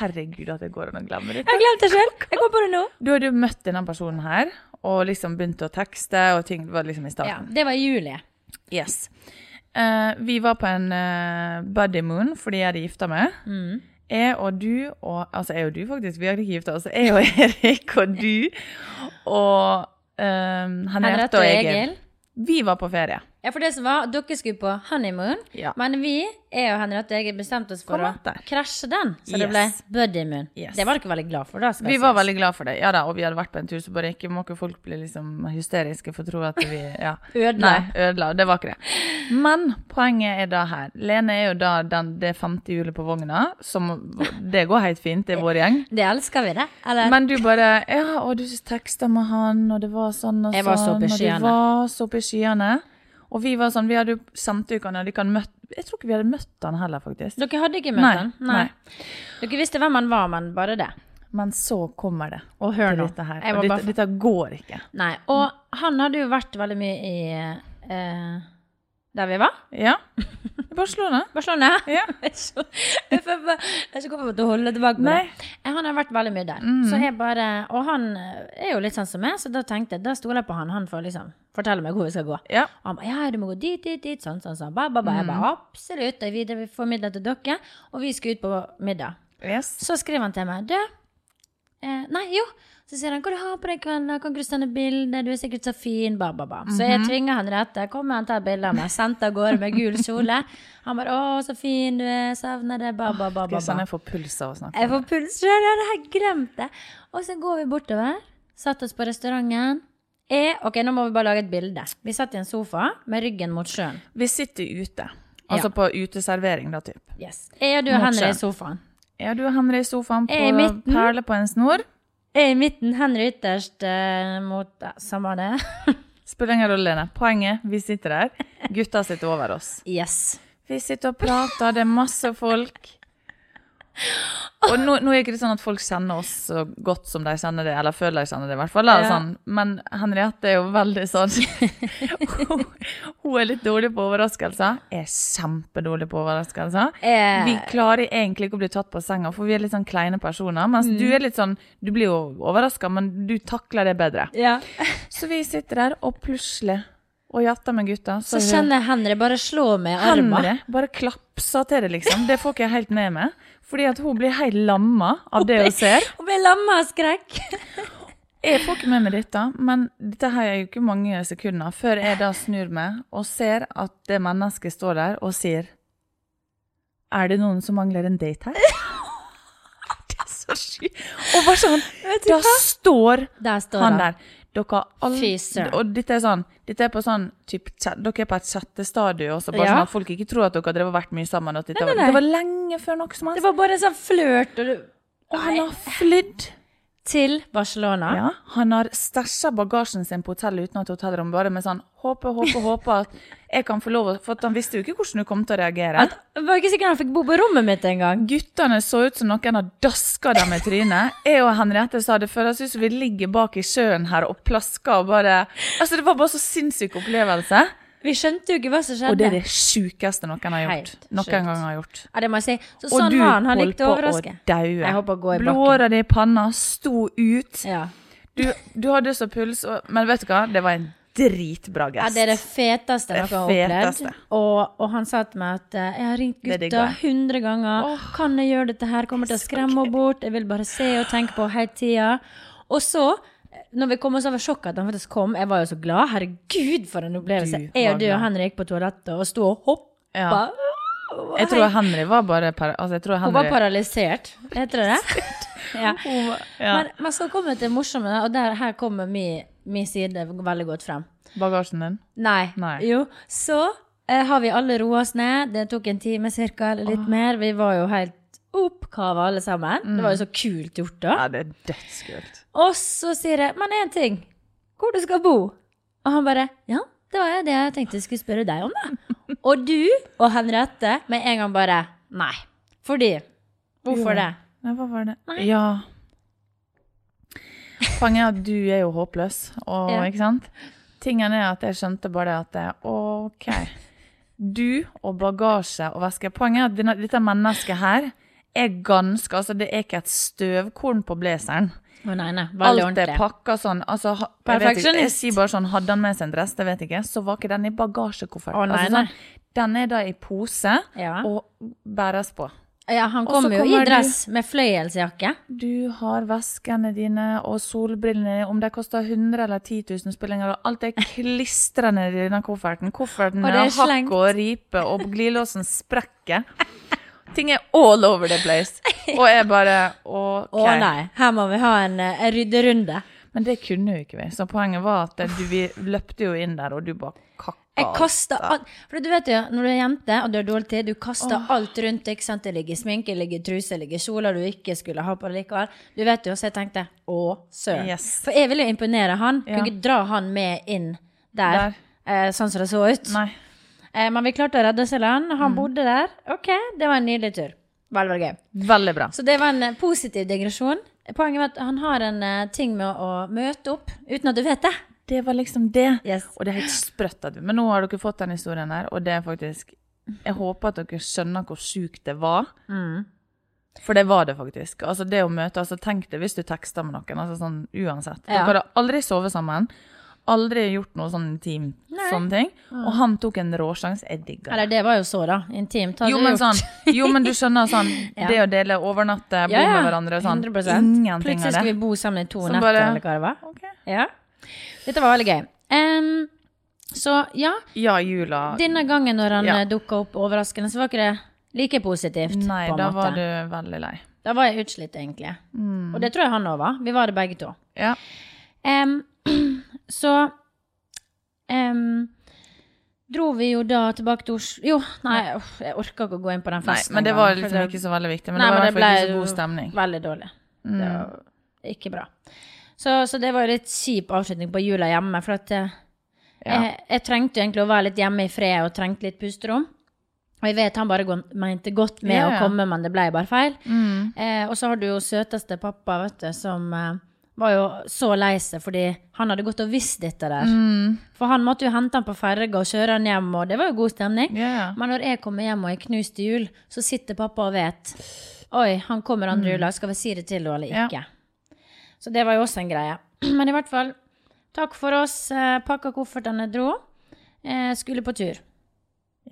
Herregud, at det går an å glemme dette. Jeg glemte det sjøl! Jeg kom på det nå. Du hadde jo møtt denne personen her, og liksom begynt å tekste, og ting var liksom i starten. Ja, det var i juli. Yes. Eh, vi var på en uh, buddy moon fordi jeg hadde gifta meg. Mm. Jeg og du, og, altså jeg og du faktisk, vi hadde ikke gifta oss. Jeg og Erik og du og um, Henriette og Egil. Vi var på ferie. Ja, for det som var, Dere skulle på honeymoon, Ja. men vi, jeg og Henriette Egil, bestemte oss for å krasje den. Så det ble Yes. buddymoon. Yes. Det var dere veldig glad for, da. Vi var veldig glad for det. Ja da, og vi hadde vært på en tur, så bare ikke må ikke folk bli liksom hysteriske for å tro at vi ja. Ødela. Nei, ødela. Det var ikke det. Men poenget er da her. Lene er jo da den, det femte hjulet på vogna, som Det går helt fint, det er vår gjeng. Det elsker vi, det. Eller? Men du bare Ja, og du teksta med han, og det var sånn og sånn. Jeg var så og det var så oppe i skyene. Og vi var sånn, vi hadde jo sendt ut han, kan møtt Jeg tror ikke vi hadde møtt han heller, faktisk. dere hadde ikke møtt Nei, han? nei. Dere visste hvem han var, men bare det. Men så kommer det Og hør nå. dette her. Dette, dette går ikke. Nei. Og han hadde jo vært veldig mye i eh, Der vi var? Ja. I Barcelona. Barcelona? Ja. Jeg er ikke jeg bare- jeg å holde tilbake på det. Eh, Han har vært veldig mye der. Mm. Så jeg bare, og han eh, er jo litt sånn som meg, så da tenkte jeg, da stoler jeg på han. Han får liksom fortelle meg hvor vi skal gå. Ja. Og han ba, ja, du må gå dit, dit, dit, sånn, sånn, sånn. Ba, ba, ba. Jeg ba, absolutt. Videre, vi får middag til dere, og vi skal ut på middag. Yes. Så skriver han til meg, du, eh, nei, jo. Så sier han, hva du har på deg i kveld, kan du sende bilde, du er sikkert så fin, ba, ba, ba. Så Mhm. jeg tvinger han rette, kommer han tar bilde av meg, sendt av gårde med gul kjole. Han bare, å, så fin du er, savner det, ba, ba, ba, ba, Sånn jeg får puls av å snakke Jeg får puls sjøl. jeg hadde glemt det. Og så går vi bortover, satt oss på restauranten. Jeg, ok, nå må vi bare lage et bilde. Vi satt i en sofa med ryggen mot sjøen. Vi sitter ute. Altså Ja. på uteservering, da, typ. Yes. Jeg og du og Henry i sofaen. Ja, du og Henry i sofaen på i perle på en snor. Jeg er i midten, Henry ytterst eh, mot, ja, samme det. Spiller ingen rolle. Poenget, vi sitter der. Gutta sitter over oss. Yes. Vi sitter og prater, det er masse folk. Og nå, nå er ikke det sånn at folk kjenner oss så godt som de kjenner det, eller føler de kjenner det, i hvert fall. Ja. sånn. Men Henriette er jo veldig sånn hun, hun er litt dårlig på overraskelser. Er kjempedårlig på overraskelser. Eh, Vi klarer egentlig ikke å bli tatt på senga, for vi er litt sånn kleine personer. Mens Mm. du er litt sånn Du blir jo overraska, men du takler det bedre. ja. Så vi sitter der og plutselig og jatta med gutta. Så kjenner jeg Henry bare slå med armen. Henry bare klapsa til det, liksom. Det får ikke jeg helt med meg. Fordi at hun blir helt lamma av det hun ser. Hun blir lamma av skrekk. Jeg får ikke med meg dette, men dette har jeg jo ikke mange sekunder før jeg da snur meg og ser at det mennesket står der og sier Er det noen som mangler en date her? Det er så sjukt. Og bare sånn Da står Der står han han. der. Dere har all... Fy søren. Og dette er sånn Dette er på sånn typ, Dere er på et chattestadium også, bare Ja. sånn at folk ikke tror at dere har vært mye sammen. Nei, nei, nei. Det var lenge før noe som helst. Det var bare en sånn flørt. Og. Og han har flydd. Til Barcelona. Ja, han har stæsja bagasjen sin på hotellet uten at hotellrommet bare med sånn Håper, håper, håper at jeg kan få lov For han visste jo ikke hvordan du kom til å reagere. At, var ikke sikkert han fikk bo på rommet mitt engang. Guttene så ut som noen har daska dem i trynet. Jeg og Henriette sa det føles ut som vi ligger bak i sjøen her og plasker og bare Altså, det var bare så sinnssyk opplevelse. Vi skjønte jo ikke hva som skjedde. Og det er det sjukeste noen har gjort. Helt Noen gang har gjort. Ja, det må jeg si. Så Og sånn du var han. Han holdt likte på å daue. Blåra di i panna sto ut. Ja. Du, du hadde så puls, og, men vet du hva? Det var en dritbra gest. Ja, det er det feteste Det jeg har opplevd. Og, og han sa til meg at eh, jeg har ringt gutta jeg. hundre ganger. Kan jeg gjøre dette her? Kommer til å skremme henne bort. Jeg vil bare se og tenke på hele tida. Og så, når vi kom oss over sjokket at han faktisk kom, jeg var jo så glad. Herregud, for en opplevelse. Du Jeg og du og. Henrik på toalettet og sto og hoppa. Ja. Jeg tror Henry var bare altså jeg tror Hun var paralysert, heter det det? ja. ja. Men, man så kommer til det morsomme, og der, her kommer min, min side veldig godt frem. Bagasjen din. Nei. Nei. Jo, så eh, har vi alle roa oss ned. Det tok en time cirka, eller litt mer. Vi var jo helt oppkava alle sammen. Det var jo så kult gjort, da. Ja, det er dødskult. Og så sier jeg 'men én ting'. Hvor du skal bo? Og han bare 'ja, det var det jeg tenkte jeg skulle spørre deg om', da. og du og Henriette med en gang bare 'nei'. Fordi Hvorfor Jo. det? Nei, hva var det? Nei. Ja. Poenget er at du er jo håpløs, og, Ja. ikke sant? Tingen er at jeg skjønte bare det at det, OK. Du og bagasje og veske. Poenget er at dette mennesket her er ganske Altså, det er ikke et støvkorn på blazeren. Oh, nei, nei. Alt er ordentlig. pakka sånn. Altså, ha- jeg, jeg sier bare sånn, hadde han med seg en dress, det vet jeg ikke, så var ikke den i bagasjekofferten. Oh, altså, sånn, den er da i pose Ja. og bæres på. Ja, han kommer jo kommer i du- dress med fløyelsjakke. Du har veskene dine og solbrillene dine, om det koster 100 eller 10 000 spillinger, og alt er klistrende i denne kofferten. Kofferten er er hakk og ripe, og glidelåsen sprekker. Ting er all over the place. Og jeg bare OK. Å nei, her må vi ha en, eh, en rydderunde. Men det kunne jo ikke vi. Så poenget var at du, vi løpte jo inn der, og du bare kakka Jeg kasta alt. For du vet jo, når du er jente og du har dårlig tid, du kaster alt rundt deg. ikke sant? Det ligger sminke, det ligger truse, det ligger kjoler du ikke skulle ha på likevel. Du vet jo, så jeg tenkte å, søren. Yes. For jeg ville jo imponere han. Ja. Kunne ikke dra han med inn der, Der. Eh, sånn som det så ut. Nei. Eh, men vi klarte å redde Celan. Han Mm. bodde der. OK, det var en nydelig tur. Veldig, veldig gøy. Veldig bra. Så det var en eh, positiv digresjon. Poenget var at han har en uh, ting med å, møte opp uten at du vet det. Det var liksom det. Yes. Og det er helt sprøtt. At, men nå har dere fått den historien her, og det er faktisk Jeg håper at dere skjønner hvor sjukt det var. Mm. For det var det faktisk. Altså det å møte, altså Tenk det hvis du tekster med noen, altså sånn uansett. Ja. Dere hadde aldri sovet sammen. Aldri gjort noe sånn intimt, Nei. sånne ting. Og han tok en råsjanse. Jeg digga det. Eller det var jo så, da. Intimt. hadde Jo men, gjort. sånn, jo, men du skjønner sånn Ja. Det å dele overnatte, bo med hverandre sånn. 100%. Ingenting Plutselig skulle vi bo sammen i to netter, bare- eller hva det var. Ok. Ja. Dette var veldig gøy. Um, så ja, Ja, jula denne gangen når han Ja. ja. dukka opp overraskende, så var ikke det like positivt. Nei, da måte. var du veldig lei. Da var jeg utslitt, egentlig. Og det tror jeg han òg var. Vi var det begge to. Ja. Em, så um, dro vi jo da tilbake til Oslo Jo, nei, uff, jeg orka ikke å gå inn på den festen. Nei, men det var liksom ikke så veldig viktig. Men Nei, det var men det ble ikke så god stemning. Veldig dårlig. Det Mm. var ikke bra. Så, så det var jo litt kjip avslutning på jula hjemme. For at jeg, Ja. jeg, jeg trengte egentlig å være litt hjemme i fred og trengte litt pusterom. Og jeg vet han bare mente godt med Ja, å komme, men det ble bare feil. Mm. Eh, og så har du jo søteste pappa, vet du, som eh, var jo så lei seg fordi han hadde gått og visst dette der. Mm. For han måtte jo hente han på ferga og kjøre han hjem, og det var jo god stemning. Ja. Men når jeg kommer hjem og er knust til jul, så sitter pappa og vet Oi, han kommer andre jula, skal vi si det til henne eller ikke? Ja. Så det var jo også en greie. Men i hvert fall, takk for oss. Eh, pakka koffertene, dro. Eh, skulle på tur.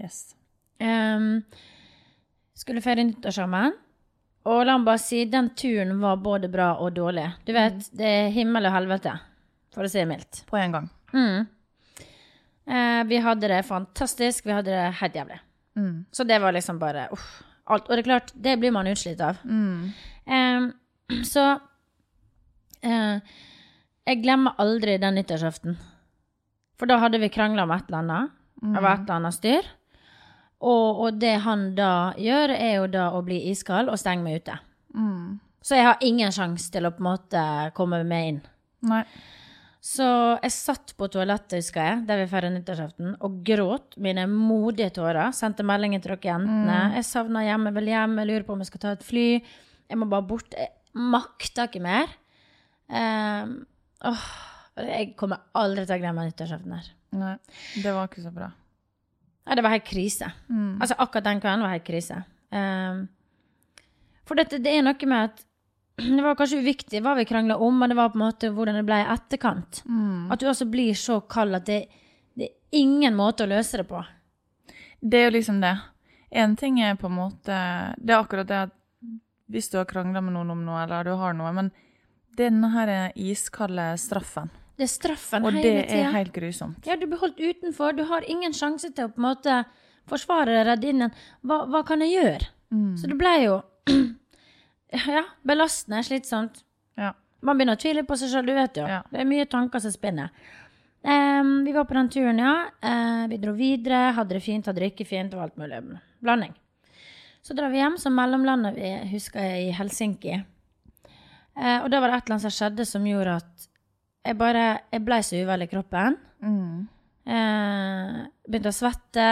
Yes. Um, skulle feire nyttår sammen. Og la meg bare si, den turen var både bra og dårlig. Du vet, Mm. det er himmel og helvete, for å si det mildt. På en gang. Mm. Eh, vi hadde det fantastisk. Vi hadde det helt jævlig. Mm. Så det var liksom bare uff. Alt. Og det er klart, det blir man utslitt av. Mm. Em, så eh, Jeg glemmer aldri den nyttårsaften. For da hadde vi krangla om et eller annet. Det var et eller annet styr. Og, og det han da gjør, er jo da å bli iskald og stenge meg ute. Mm. Så jeg har ingen sjanse til å på en måte komme med inn. Nei. Så jeg satt på toalettet, husker jeg, der vi feirer nyttårsaften, og gråt mine modige tårer. Sendte meldinger til dere jentene. Jeg savner hjem, jeg vil hjem, jeg lurer på om jeg skal ta et fly. Jeg må bare bort. Jeg makter ikke mer. Um, åh, jeg kommer aldri til å glemme nyttårsaften her. Nei. Det var ikke så bra. Nei, det var helt krise. Mm. Altså, akkurat den kvelden var helt krise. Um, for dette, det er noe med at Det var kanskje uviktig hva vi krangla om, men det var på en måte hvordan det ble i etterkant. At du altså blir så kald at det, det er ingen måte å løse det på. Det er jo liksom det. En ting er på en måte Det er akkurat det at hvis du har krangla med noen om noe, eller du har noe, men er her iskalde straffen. Det er straffen Og det tida. er helt grusomt. Ja, du blir holdt utenfor. Du har ingen sjanse til å på en måte forsvare deg, redde inn igjen. Hva, hva kan jeg gjøre? Så det ble jo ja, belastende, slitsomt. Ja. Man begynner å tvile på seg sjøl, du vet jo. Ja. Det er mye tanker som spinner. Um, vi var på den turen, ja. Uh, vi dro videre, hadde det fint, hadde det ikke fint, og alt mulig. Blanding. Så drar vi hjem, så mellomlandet vi, husker jeg, i Helsinki. Uh, og da var det et eller annet som skjedde som gjorde at jeg bare Jeg ble så uvel i kroppen. Mm. Eh, begynte å svette.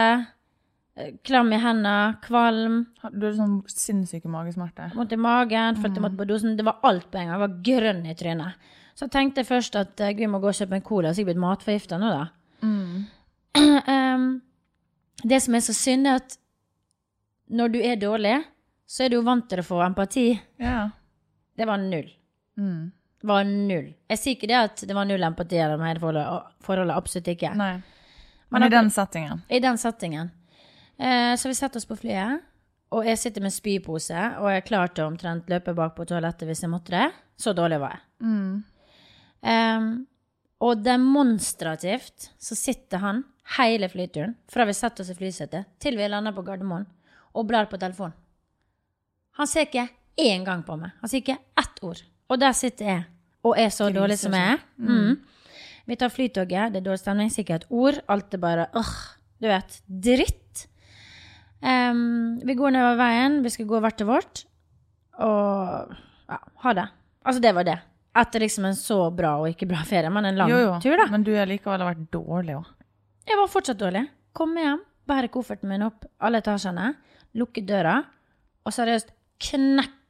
eh, Klam i hendene, kvalm, Du hadde sånn sinnssyke magesmerter. vondt i magen, følte jeg måtte på dosen. Det var alt på en gang. Jeg var grønn i trynet. Så tenkte jeg først at eh, vi må gå og kjøpe en cola, så jeg er blitt matforgifta nå, da. Em, det som er så synd, er at når du er dårlig, så er du jo vant til å få empati. Ja. Det var null. Mm. Var null. Jeg sier ikke det at det var null empati det her forholdet, forholdet. Absolutt ikke. Nei. Men Men i den settingen. I den settingen. Eh, så vi setter oss på flyet, og jeg sitter med spypose, og jeg klarte omtrent løpe bak på toalettet hvis jeg måtte det. Så dårlig var jeg. Mm. Em, og demonstrativt så sitter han hele flyturen, fra vi setter oss i flysetet til vi lander på Gardermoen, og blar på telefonen. Han ser ikke én gang på meg. Han sier ikke ett ord. Og der sitter jeg, og er så dårlig som jeg er. Mm. Vi tar flytoget, det er dårlig stemning, sikkert ord. Alt er bare åh, du vet, dritt. Um, vi går nedover veien, vi skal gå hvert til vårt, og ja, ha det. Altså, det var det. Etter liksom en så bra og ikke bra ferie, men en lang Jo, jo. tur, da. Men du har likevel vært dårlig òg. Jeg var fortsatt dårlig. Komme hjem, bærer kofferten min opp alle etasjene, lukker døra, og seriøst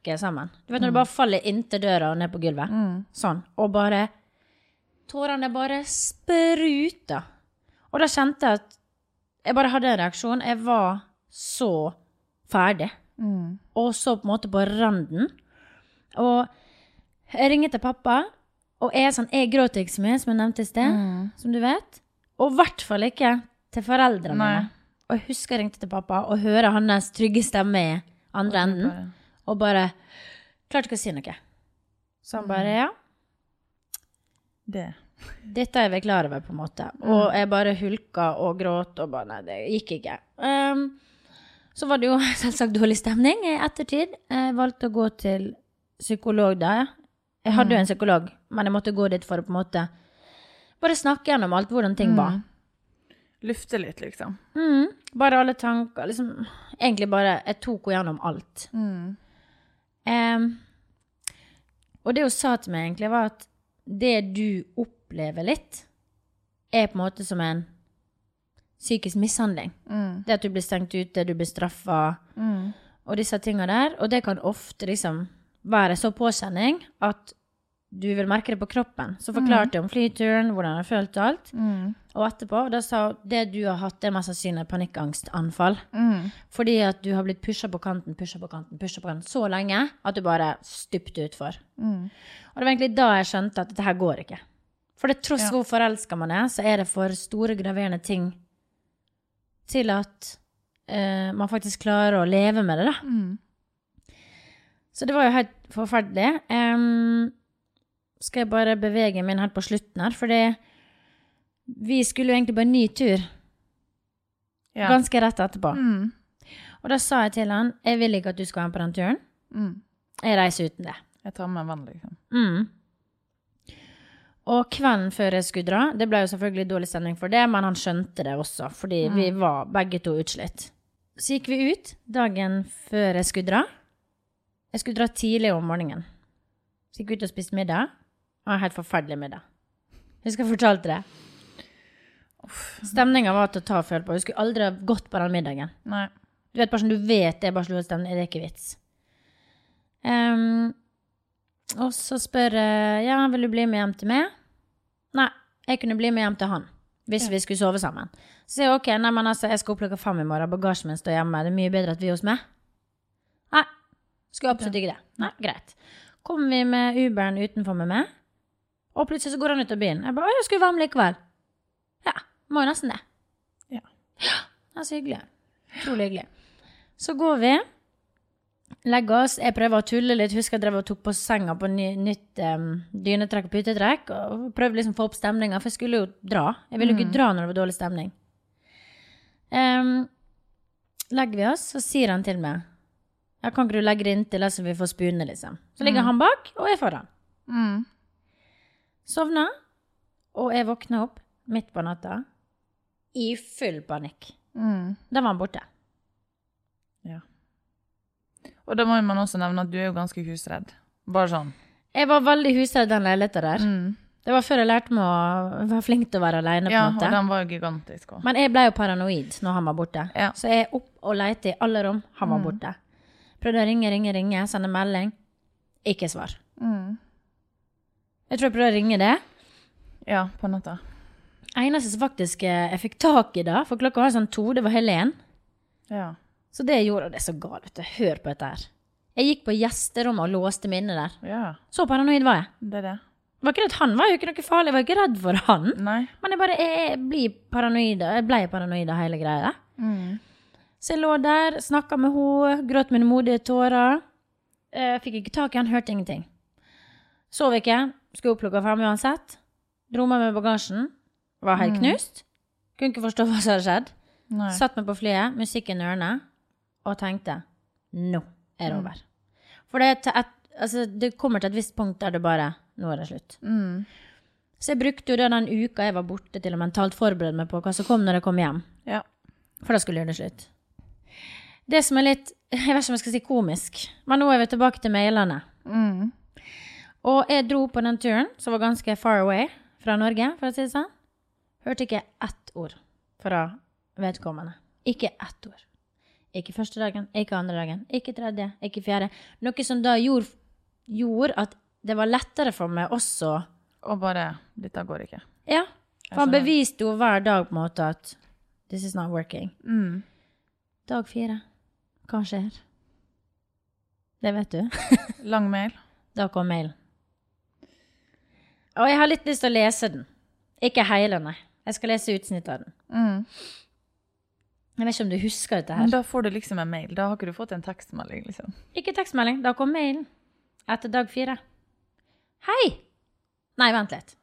knekker sammen. Du vet når du bare faller inntil døra og ned på gulvet. Sånn. Og bare Tårene bare spruta. Og da kjente jeg at jeg bare hadde en reaksjon. Jeg var så ferdig. Og så på en måte på randen. Og jeg ringer til pappa, og jeg, sånn, jeg gråter ikke så mye, som jeg nevnte i sted, som du vet. Og i hvert fall ikke til foreldrene mine. Og jeg husker jeg ringte til pappa og hører hans trygge stemme i andre enden. Og bare klarte ikke å si noe. Så han bare ja, Det. dette er vi klar over, på en måte. Og jeg bare hulka og gråt og bare Nei, det gikk ikke. Um, så var det jo selvsagt dårlig stemning i ettertid. Jeg valgte å gå til psykolog da. Jeg hadde jo en psykolog, men jeg måtte gå dit for å på en måte bare snakke gjennom alt, hvordan ting var. Lufte litt, liksom. Mm, bare alle tanker, liksom Egentlig bare Jeg tok henne gjennom alt. Em, og det hun sa til meg, egentlig, var at det du opplever litt, er på en måte som en psykisk mishandling. Det at du blir stengt ute, du blir straffa, og disse tinga der. Og det kan ofte liksom være så påkjenning at du vil merke det på kroppen. Så forklarte jeg om flyturen, hvordan jeg følte alt. Og etterpå, da sa hun det du har hatt, det er mest sannsynlig panikkangstanfall. Fordi at du har blitt pusha på kanten, pusha på kanten, pusha på kanten så lenge at du bare stupte utfor. Og det var egentlig da jeg skjønte at dette her går ikke. For det tross Ja. hvor forelska man er, så er det for store, graverende ting til at uh, man faktisk klarer å leve med det, da. Så det var jo helt forferdelig. Em, skal jeg bare bevege meg inn helt på slutten her, fordi vi skulle jo egentlig på en ny tur Ja. ganske rett etterpå. Mm. Og da sa jeg til han jeg vil ikke at du skal være med på den turen. Mm. Jeg reiser uten det. Jeg tar med en venn, liksom. Mm. Og kvelden før jeg skulle dra, det ble jo selvfølgelig dårlig stemning for det, men han skjønte det også, fordi vi var begge to utslitt. Så gikk vi ut dagen før jeg skulle dra. Jeg skulle dra tidlig om morgenen. Så gikk vi ut og spiste middag. Det var en helt forferdelig middag. Husker jeg fortalte det. Stemninga var til å ta og føle på. Jeg skulle aldri ha gått på den middagen. Nei. Du vet, bare sånn du vet det er bare slått stemning, det er ikke vits. Um, og så spør jeg, ja, vil du bli med hjem til meg? Nei, jeg kunne bli med hjem til han, hvis vi skulle sove sammen. Så sier jeg, ok, nei, men altså, jeg skal opp klokka fem i morgen, bagasjen min står hjemme, det er mye bedre at vi er hos meg. Nei, skulle absolutt ikke det. Nei, greit. Kommer vi med Uberen utenfor med meg, og plutselig så går han ut av bilen. Jeg bare 'Å, jeg skulle være med likevel'. Ja, må jo nesten det. Ja. Det er så hyggelig. Utrolig hyggelig. Så går vi, legger oss. Jeg prøver å tulle litt. Husker jeg drev og tok på senga på ny, nytt um, dynetrekk og putetrekk. Og prøvde liksom å få opp stemninga, for jeg skulle jo dra. Jeg ville jo ikke dra når det var dårlig stemning. Um, legger vi oss, så sier han til meg jeg Kan ikke du legge det inntil, så vi får spune, liksom. Så ligger han bak, og jeg foran. Mm. Sovna, og jeg våkna opp midt på natta i full panikk. Mm. Da var han borte. Ja. Og da må man også nevne at du er jo ganske husredd. Bare sånn. Jeg var veldig husredd den leiligheten der. Mm. Det var før jeg lærte meg å være flink til å være alene. Ja, og den var jo gigantisk også. Men jeg ble jo paranoid når han var borte. Ja. Så jeg er opp og leter i alle rom. Han var borte. Prøvde å ringe, ringe, ringe, sende melding. Ikke svar. Mm. Jeg tror jeg prøvde å ringe det. Ja, på natta. Eneste som faktisk eh, jeg fikk tak i da, for klokka var sånn to, det var Helen. Ja. Så det gjorde, det så galt, vet du. Hør på dette her. Jeg gikk på gjesterommet og låste meg inne der. Ja, Så paranoid var jeg. det er det. Det var ikke redd, Han var jo ikke noe farlig, jeg var ikke redd for han. Nei. Men jeg bare jeg, jeg blir paranoid, jeg ble paranoid av hele greia. Mm. Så jeg lå der, snakka med henne, gråt mine modige tårer. Jeg fikk ikke tak i han, hørte ingenting. Sov ikke, skulle opp klokka fem uansett. Dro meg med bagasjen. Var helt knust. Kunne ikke forstå hva som hadde skjedd. Nei. Satt meg på flyet, musikken i ørene, og tenkte nå er det over. For det, et, altså, det kommer til et visst punkt der det bare nå er det slutt. Mm. Så jeg brukte jo det den uka jeg var borte, til å mentalt forberede meg på hva som kom når jeg kom hjem. Ja. For da skulle jeg gjøre det slutt. Det som er litt jeg vet ikke om jeg skal si komisk, men nå er vi tilbake til mailene. Mm. Og jeg dro på den turen, som var ganske far away fra Norge, for å si det sånn. Hørte ikke ett ord fra vedkommende. Ikke ett ord. Ikke første dagen, ikke andre dagen, ikke tredje, ikke fjerde. Noe som da gjorde, gjorde at det var lettere for meg også Og bare Dette går ikke. Ja. For han beviste jo hver dag på en måte at this is not working. Mm. Dag fire. Hva skjer? Det vet du. Lang mail. Da kom mailen. Og jeg har litt lyst til å lese den. Ikke hele, nei. Jeg skal lese utsnitt av den. Mm. Jeg vet ikke om du husker dette her. Men da får du liksom en mail. Da har ikke du fått en tekstmelding, liksom. Ikke tekstmelding. Da kom mailen. Etter dag fire. Hei! Nei, vent litt.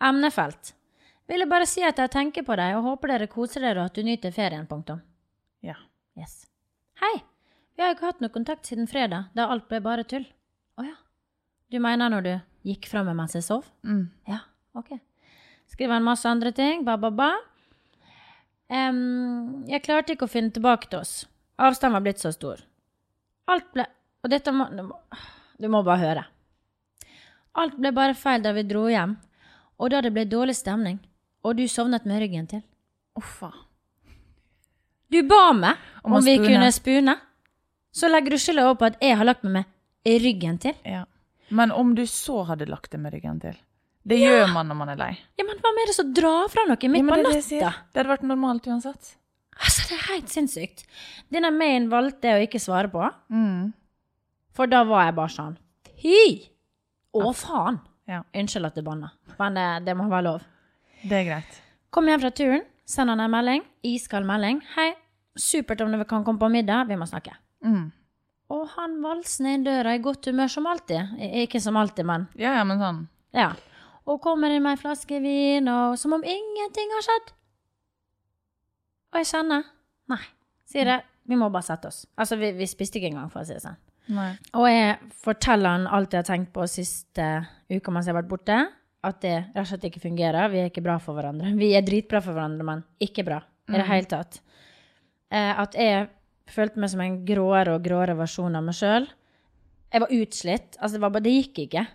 Emnefelt. Ville bare si at jeg tenker på deg og håper dere koser dere og at du nyter ferien. Punktum. Ja. Yes. Hei! Vi har ikke hatt noe kontakt siden fredag, da alt ble bare tull. Å ja. Du mener når du gikk fra meg mens jeg sov? Mm. Ja, ok. Skriver en masse andre ting, ba, ba, ba. Um, jeg klarte ikke å finne tilbake til oss. Avstanden var blitt så stor. Alt ble Og dette må Du må, du må bare høre. Alt ble bare feil da vi dro hjem, og da det ble dårlig stemning, og du sovnet med ryggen til. Uffa. Du ba meg Om om, vi spune. kunne spune. Så legger du skylda over på at jeg har lagt meg med ryggen til. Ja. Men om du så hadde lagt det med ryggen til? Det gjør man når man er lei. Ja, men hva med det som drar fra noe midt Ja, på natta? er det jeg? Det hadde vært normalt uansett. Altså, det er helt sinnssykt. Denne mailen valgte jeg å ikke svare på, Mm. for da var jeg bare sånn Fy! Å, faen! Ja, Unnskyld at du banna, men det, det må være lov. det er greit. Kom hjem fra turen, send han en melding, iskald melding. Hei, supert om du kan komme på middag, vi må snakke. Mm. Og han valser ned døra i godt humør som alltid. Ikke som alltid, men Ja, ja, men sånn. ja. Og kommer inn med ei flaske vin, og som om ingenting har skjedd. Og jeg kjenner Nei, sier jeg. Vi må bare sette oss. Altså, vi, vi spiste ikke engang, for å si det sånn. Nei. Og jeg forteller han alt jeg har tenkt på siste uka mens jeg har vært borte. At det rett og slett ikke fungerer. Vi er ikke bra for hverandre. Vi er dritbra for hverandre, men ikke bra i det hele tatt. Eh, at jeg følte meg som en gråere og gråere versjon av meg sjøl. Jeg var utslitt. Altså, det, var bare, det gikk ikke.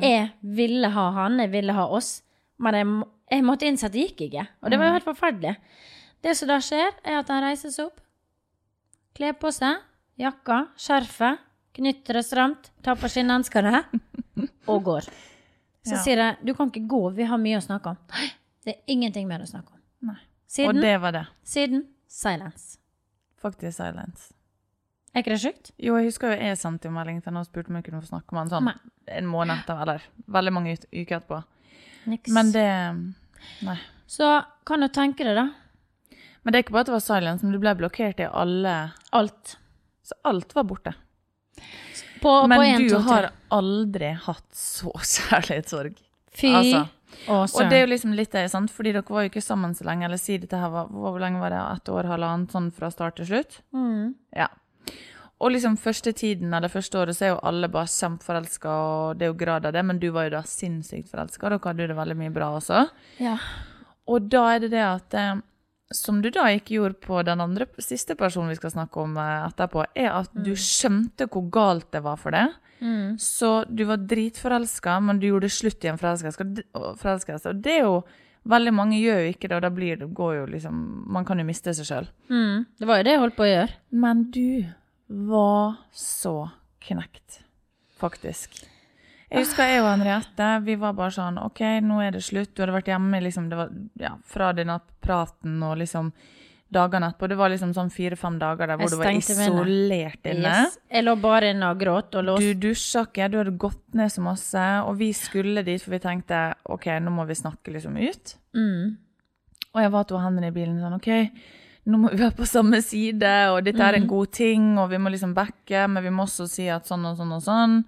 Jeg ville ha han, jeg ville ha oss, men jeg, jeg måtte innse at det gikk ikke. Og det var jo helt forferdelig. Det som da skjer, er at han reiser seg opp, kler på seg jakka, skjerfet, knytter det stramt, tar på skinnhanskene og går. Så Ja. sier jeg du kan ikke gå, vi har mye å snakke om. Det er ingenting mer å snakke om. Nei. Og det var det. siden silence. Faktisk silence. Er ikke det sjukt? Jo, jeg husker jo jeg sendte jo melding til henne og spurte om jeg kunne få snakke med han sånn Nei. en måned etter, eller veldig mange uker etterpå. Niks. Men det Nei. Så kan du tenke deg, da. Men det er ikke bare at det var silence, men du ble blokkert i alle Alt. Så alt var borte. På, på Men en, du to, har aldri hatt så kjærlighetssorg. Fy altså. og Og det er jo liksom litt det, sant? Fordi dere var jo ikke sammen så lenge. Eller si dette her var Hvor lenge var det? Ett år, halvannet, sånn fra start til slutt? Mm. Ja. Og liksom første tiden, eller første året, så er jo alle bare kjempeforelska, og det er jo grad av det, men du var jo da sinnssykt forelska. Dere hadde jo det veldig mye bra også. Ja. Og da er det det at eh, Som du da ikke gjorde på den andre siste personen vi skal snakke om eh, etterpå, er at du skjønte hvor galt det var for deg. Mm. Så du var dritforelska, men du gjorde slutt i en forelskelse. Og det er jo Veldig mange gjør jo ikke det, og da blir det, går jo liksom Man kan jo miste seg sjøl. Mm. Det var jo det jeg holdt på å gjøre. Men du var så knekt, faktisk. Jeg husker jeg og Henriette, vi var bare sånn OK, nå er det slutt. Du hadde vært hjemme liksom, det var, ja, fra denne praten og liksom dagene etterpå. Det var liksom sånn fire-fem dager der hvor du var inne. isolert inne. Yes. Jeg lå bare inne og gråt og låst. Du dusja ikke, du hadde gått ned så masse, og vi skulle dit, for vi tenkte OK, nå må vi snakke liksom ut. Mm. Og jeg var til Henry i bilen sånn OK, nå må vi være på samme side, og dette er en god ting, og vi må liksom backe, men vi må også si at sånn og sånn og sånn.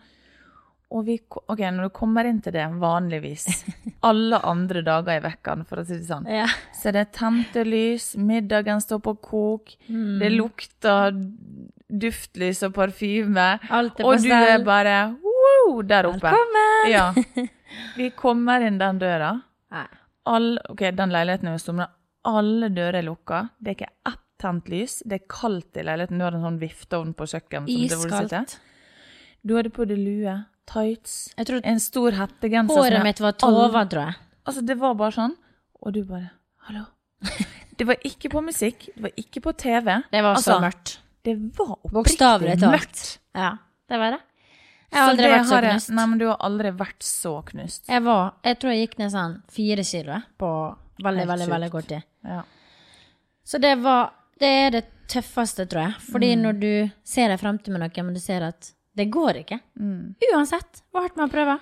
Og vi, ok, når du kommer inn til det, vanligvis, alle andre dager i vekken, for å si det sånn, Ja. så er det tente lys, middagen står på kok, Mm. det lukter duftlys og parfyme, og du er bare wow, der oppe. Velkommen! Ja. Vi kommer inn den døra. All, ok, den leiligheten er jo men alle dører er lukka. Det er ikke ett tent lys. Det er kaldt i leiligheten. Du har en sånn vifteovn på kjøkkenet. Iskaldt. Du hadde på deg lue, tights, en stor hettegenser. håret mitt var tova, tror jeg. Altså, det var bare sånn. Og du bare Hallo? Det var ikke på musikk, det var ikke på TV. Det var Altså, så mørkt. Det var oppriktig mørkt. Ja, det var det. Jeg har Så aldri vært så har jeg- knust. Nei, men du har aldri vært så knust. Jeg var, jeg tror jeg gikk ned sånn fire kilo på veldig, veldig, veldig kort tid. Ja. Så det var, det er det tøffeste, tror jeg. Fordi Mm. når du ser deg frem til med noe, men du ser at det går ikke. Mm. Uansett hvor hardt man prøver.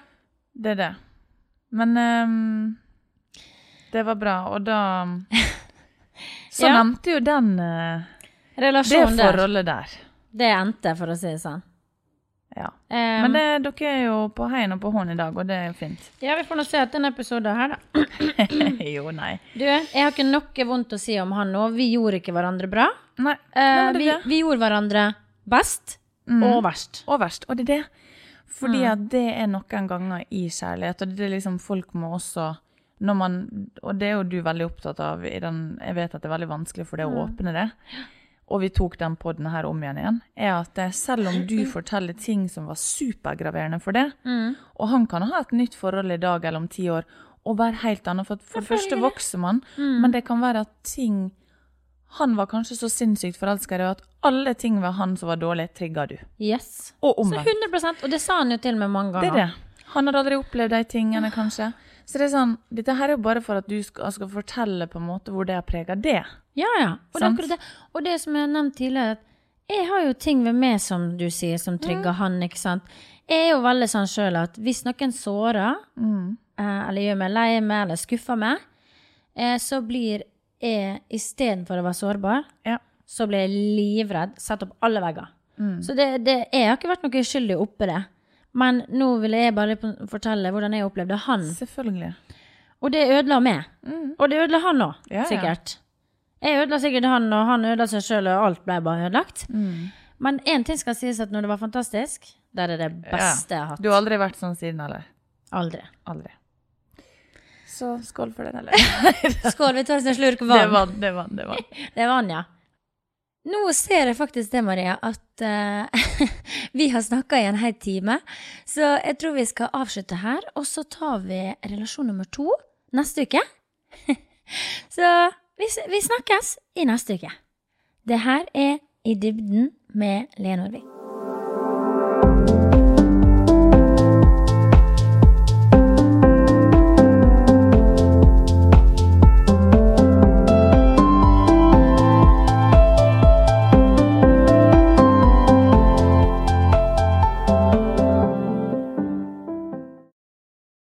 Det er det. Men um, det var bra, og da Så Ja. nevnte jo den uh, Relasjonen der, forholdet der. det endte, for å si det sånn. Ja. Um, Men det, dere er jo på heien og på hånd i dag, og det er jo fint. Ja, vi får nå se etter denne episoden her, da. jo, nei. Du, jeg har ikke noe vondt å si om han nå. Vi gjorde ikke hverandre bra. Nei, uh, det vi, det. vi gjorde hverandre best Mm. og verst. Og verst. Og det er det. Fordi Mm. at det er noen ganger i kjærlighet, og det er liksom folk må også når man, Og det er jo du veldig opptatt av i den Jeg vet at det er veldig vanskelig for deg å Mm. åpne det. Og vi tok den podden her om igjen igjen. Er at selv om du forteller ting som var supergraverende for det, Mm. og han kan ha et nytt forhold i dag eller om ti år og være helt annet, for, for det første vokser man, Mm. men det kan være at ting Han var kanskje så sinnssykt forelska i deg at alle ting ved han som var dårlig, trigga du. Yes. Og Så omvendt. 100% Og det sa han jo til meg mange mange Det ganger. er det. Han hadde aldri opplevd de tingene, kanskje. Så det er sånn, dette her er jo bare for at du skal, skal fortelle på en måte hvor det har prega det. Ja, ja. Og det, det. og det som jeg har nevnt tidligere, at jeg har jo ting ved meg, som du sier, som trigger han, ikke sant. Jeg er jo veldig sånn sjøl at hvis noen sårer, Mm. eh, eller gjør meg lei meg, eller skuffer meg, eh, så blir jeg istedenfor å være sårbar, Ja. så ble jeg livredd, Satt opp alle vegger. Mm. Så det, det, jeg har ikke vært noe skyldig oppi det. Men nå vil jeg bare fortelle hvordan jeg opplevde han. Selvfølgelig. Og det ødela meg. Mm. Og det ødela han òg, Ja, ja. Jeg ødela sikkert han, og han ødela seg sjøl, og alt ble bare ødelagt. Mm. Men én ting skal sies at når det var fantastisk, det er det beste jeg har hatt. Du har aldri vært sånn siden, eller? Aldri. Aldri. Så skål for den, eller? Skål, vi tar oss en slurk Det vann. det det. vann. det, var. Det er vann, ja. Nå ser jeg faktisk det, Maria, at uh, vi har snakka i en hel time. Så jeg tror vi skal avslutte her, og så tar vi relasjon nummer to neste uke. så vi, vi snakkes i neste uke. Det her er I dybden med Lene Norvik.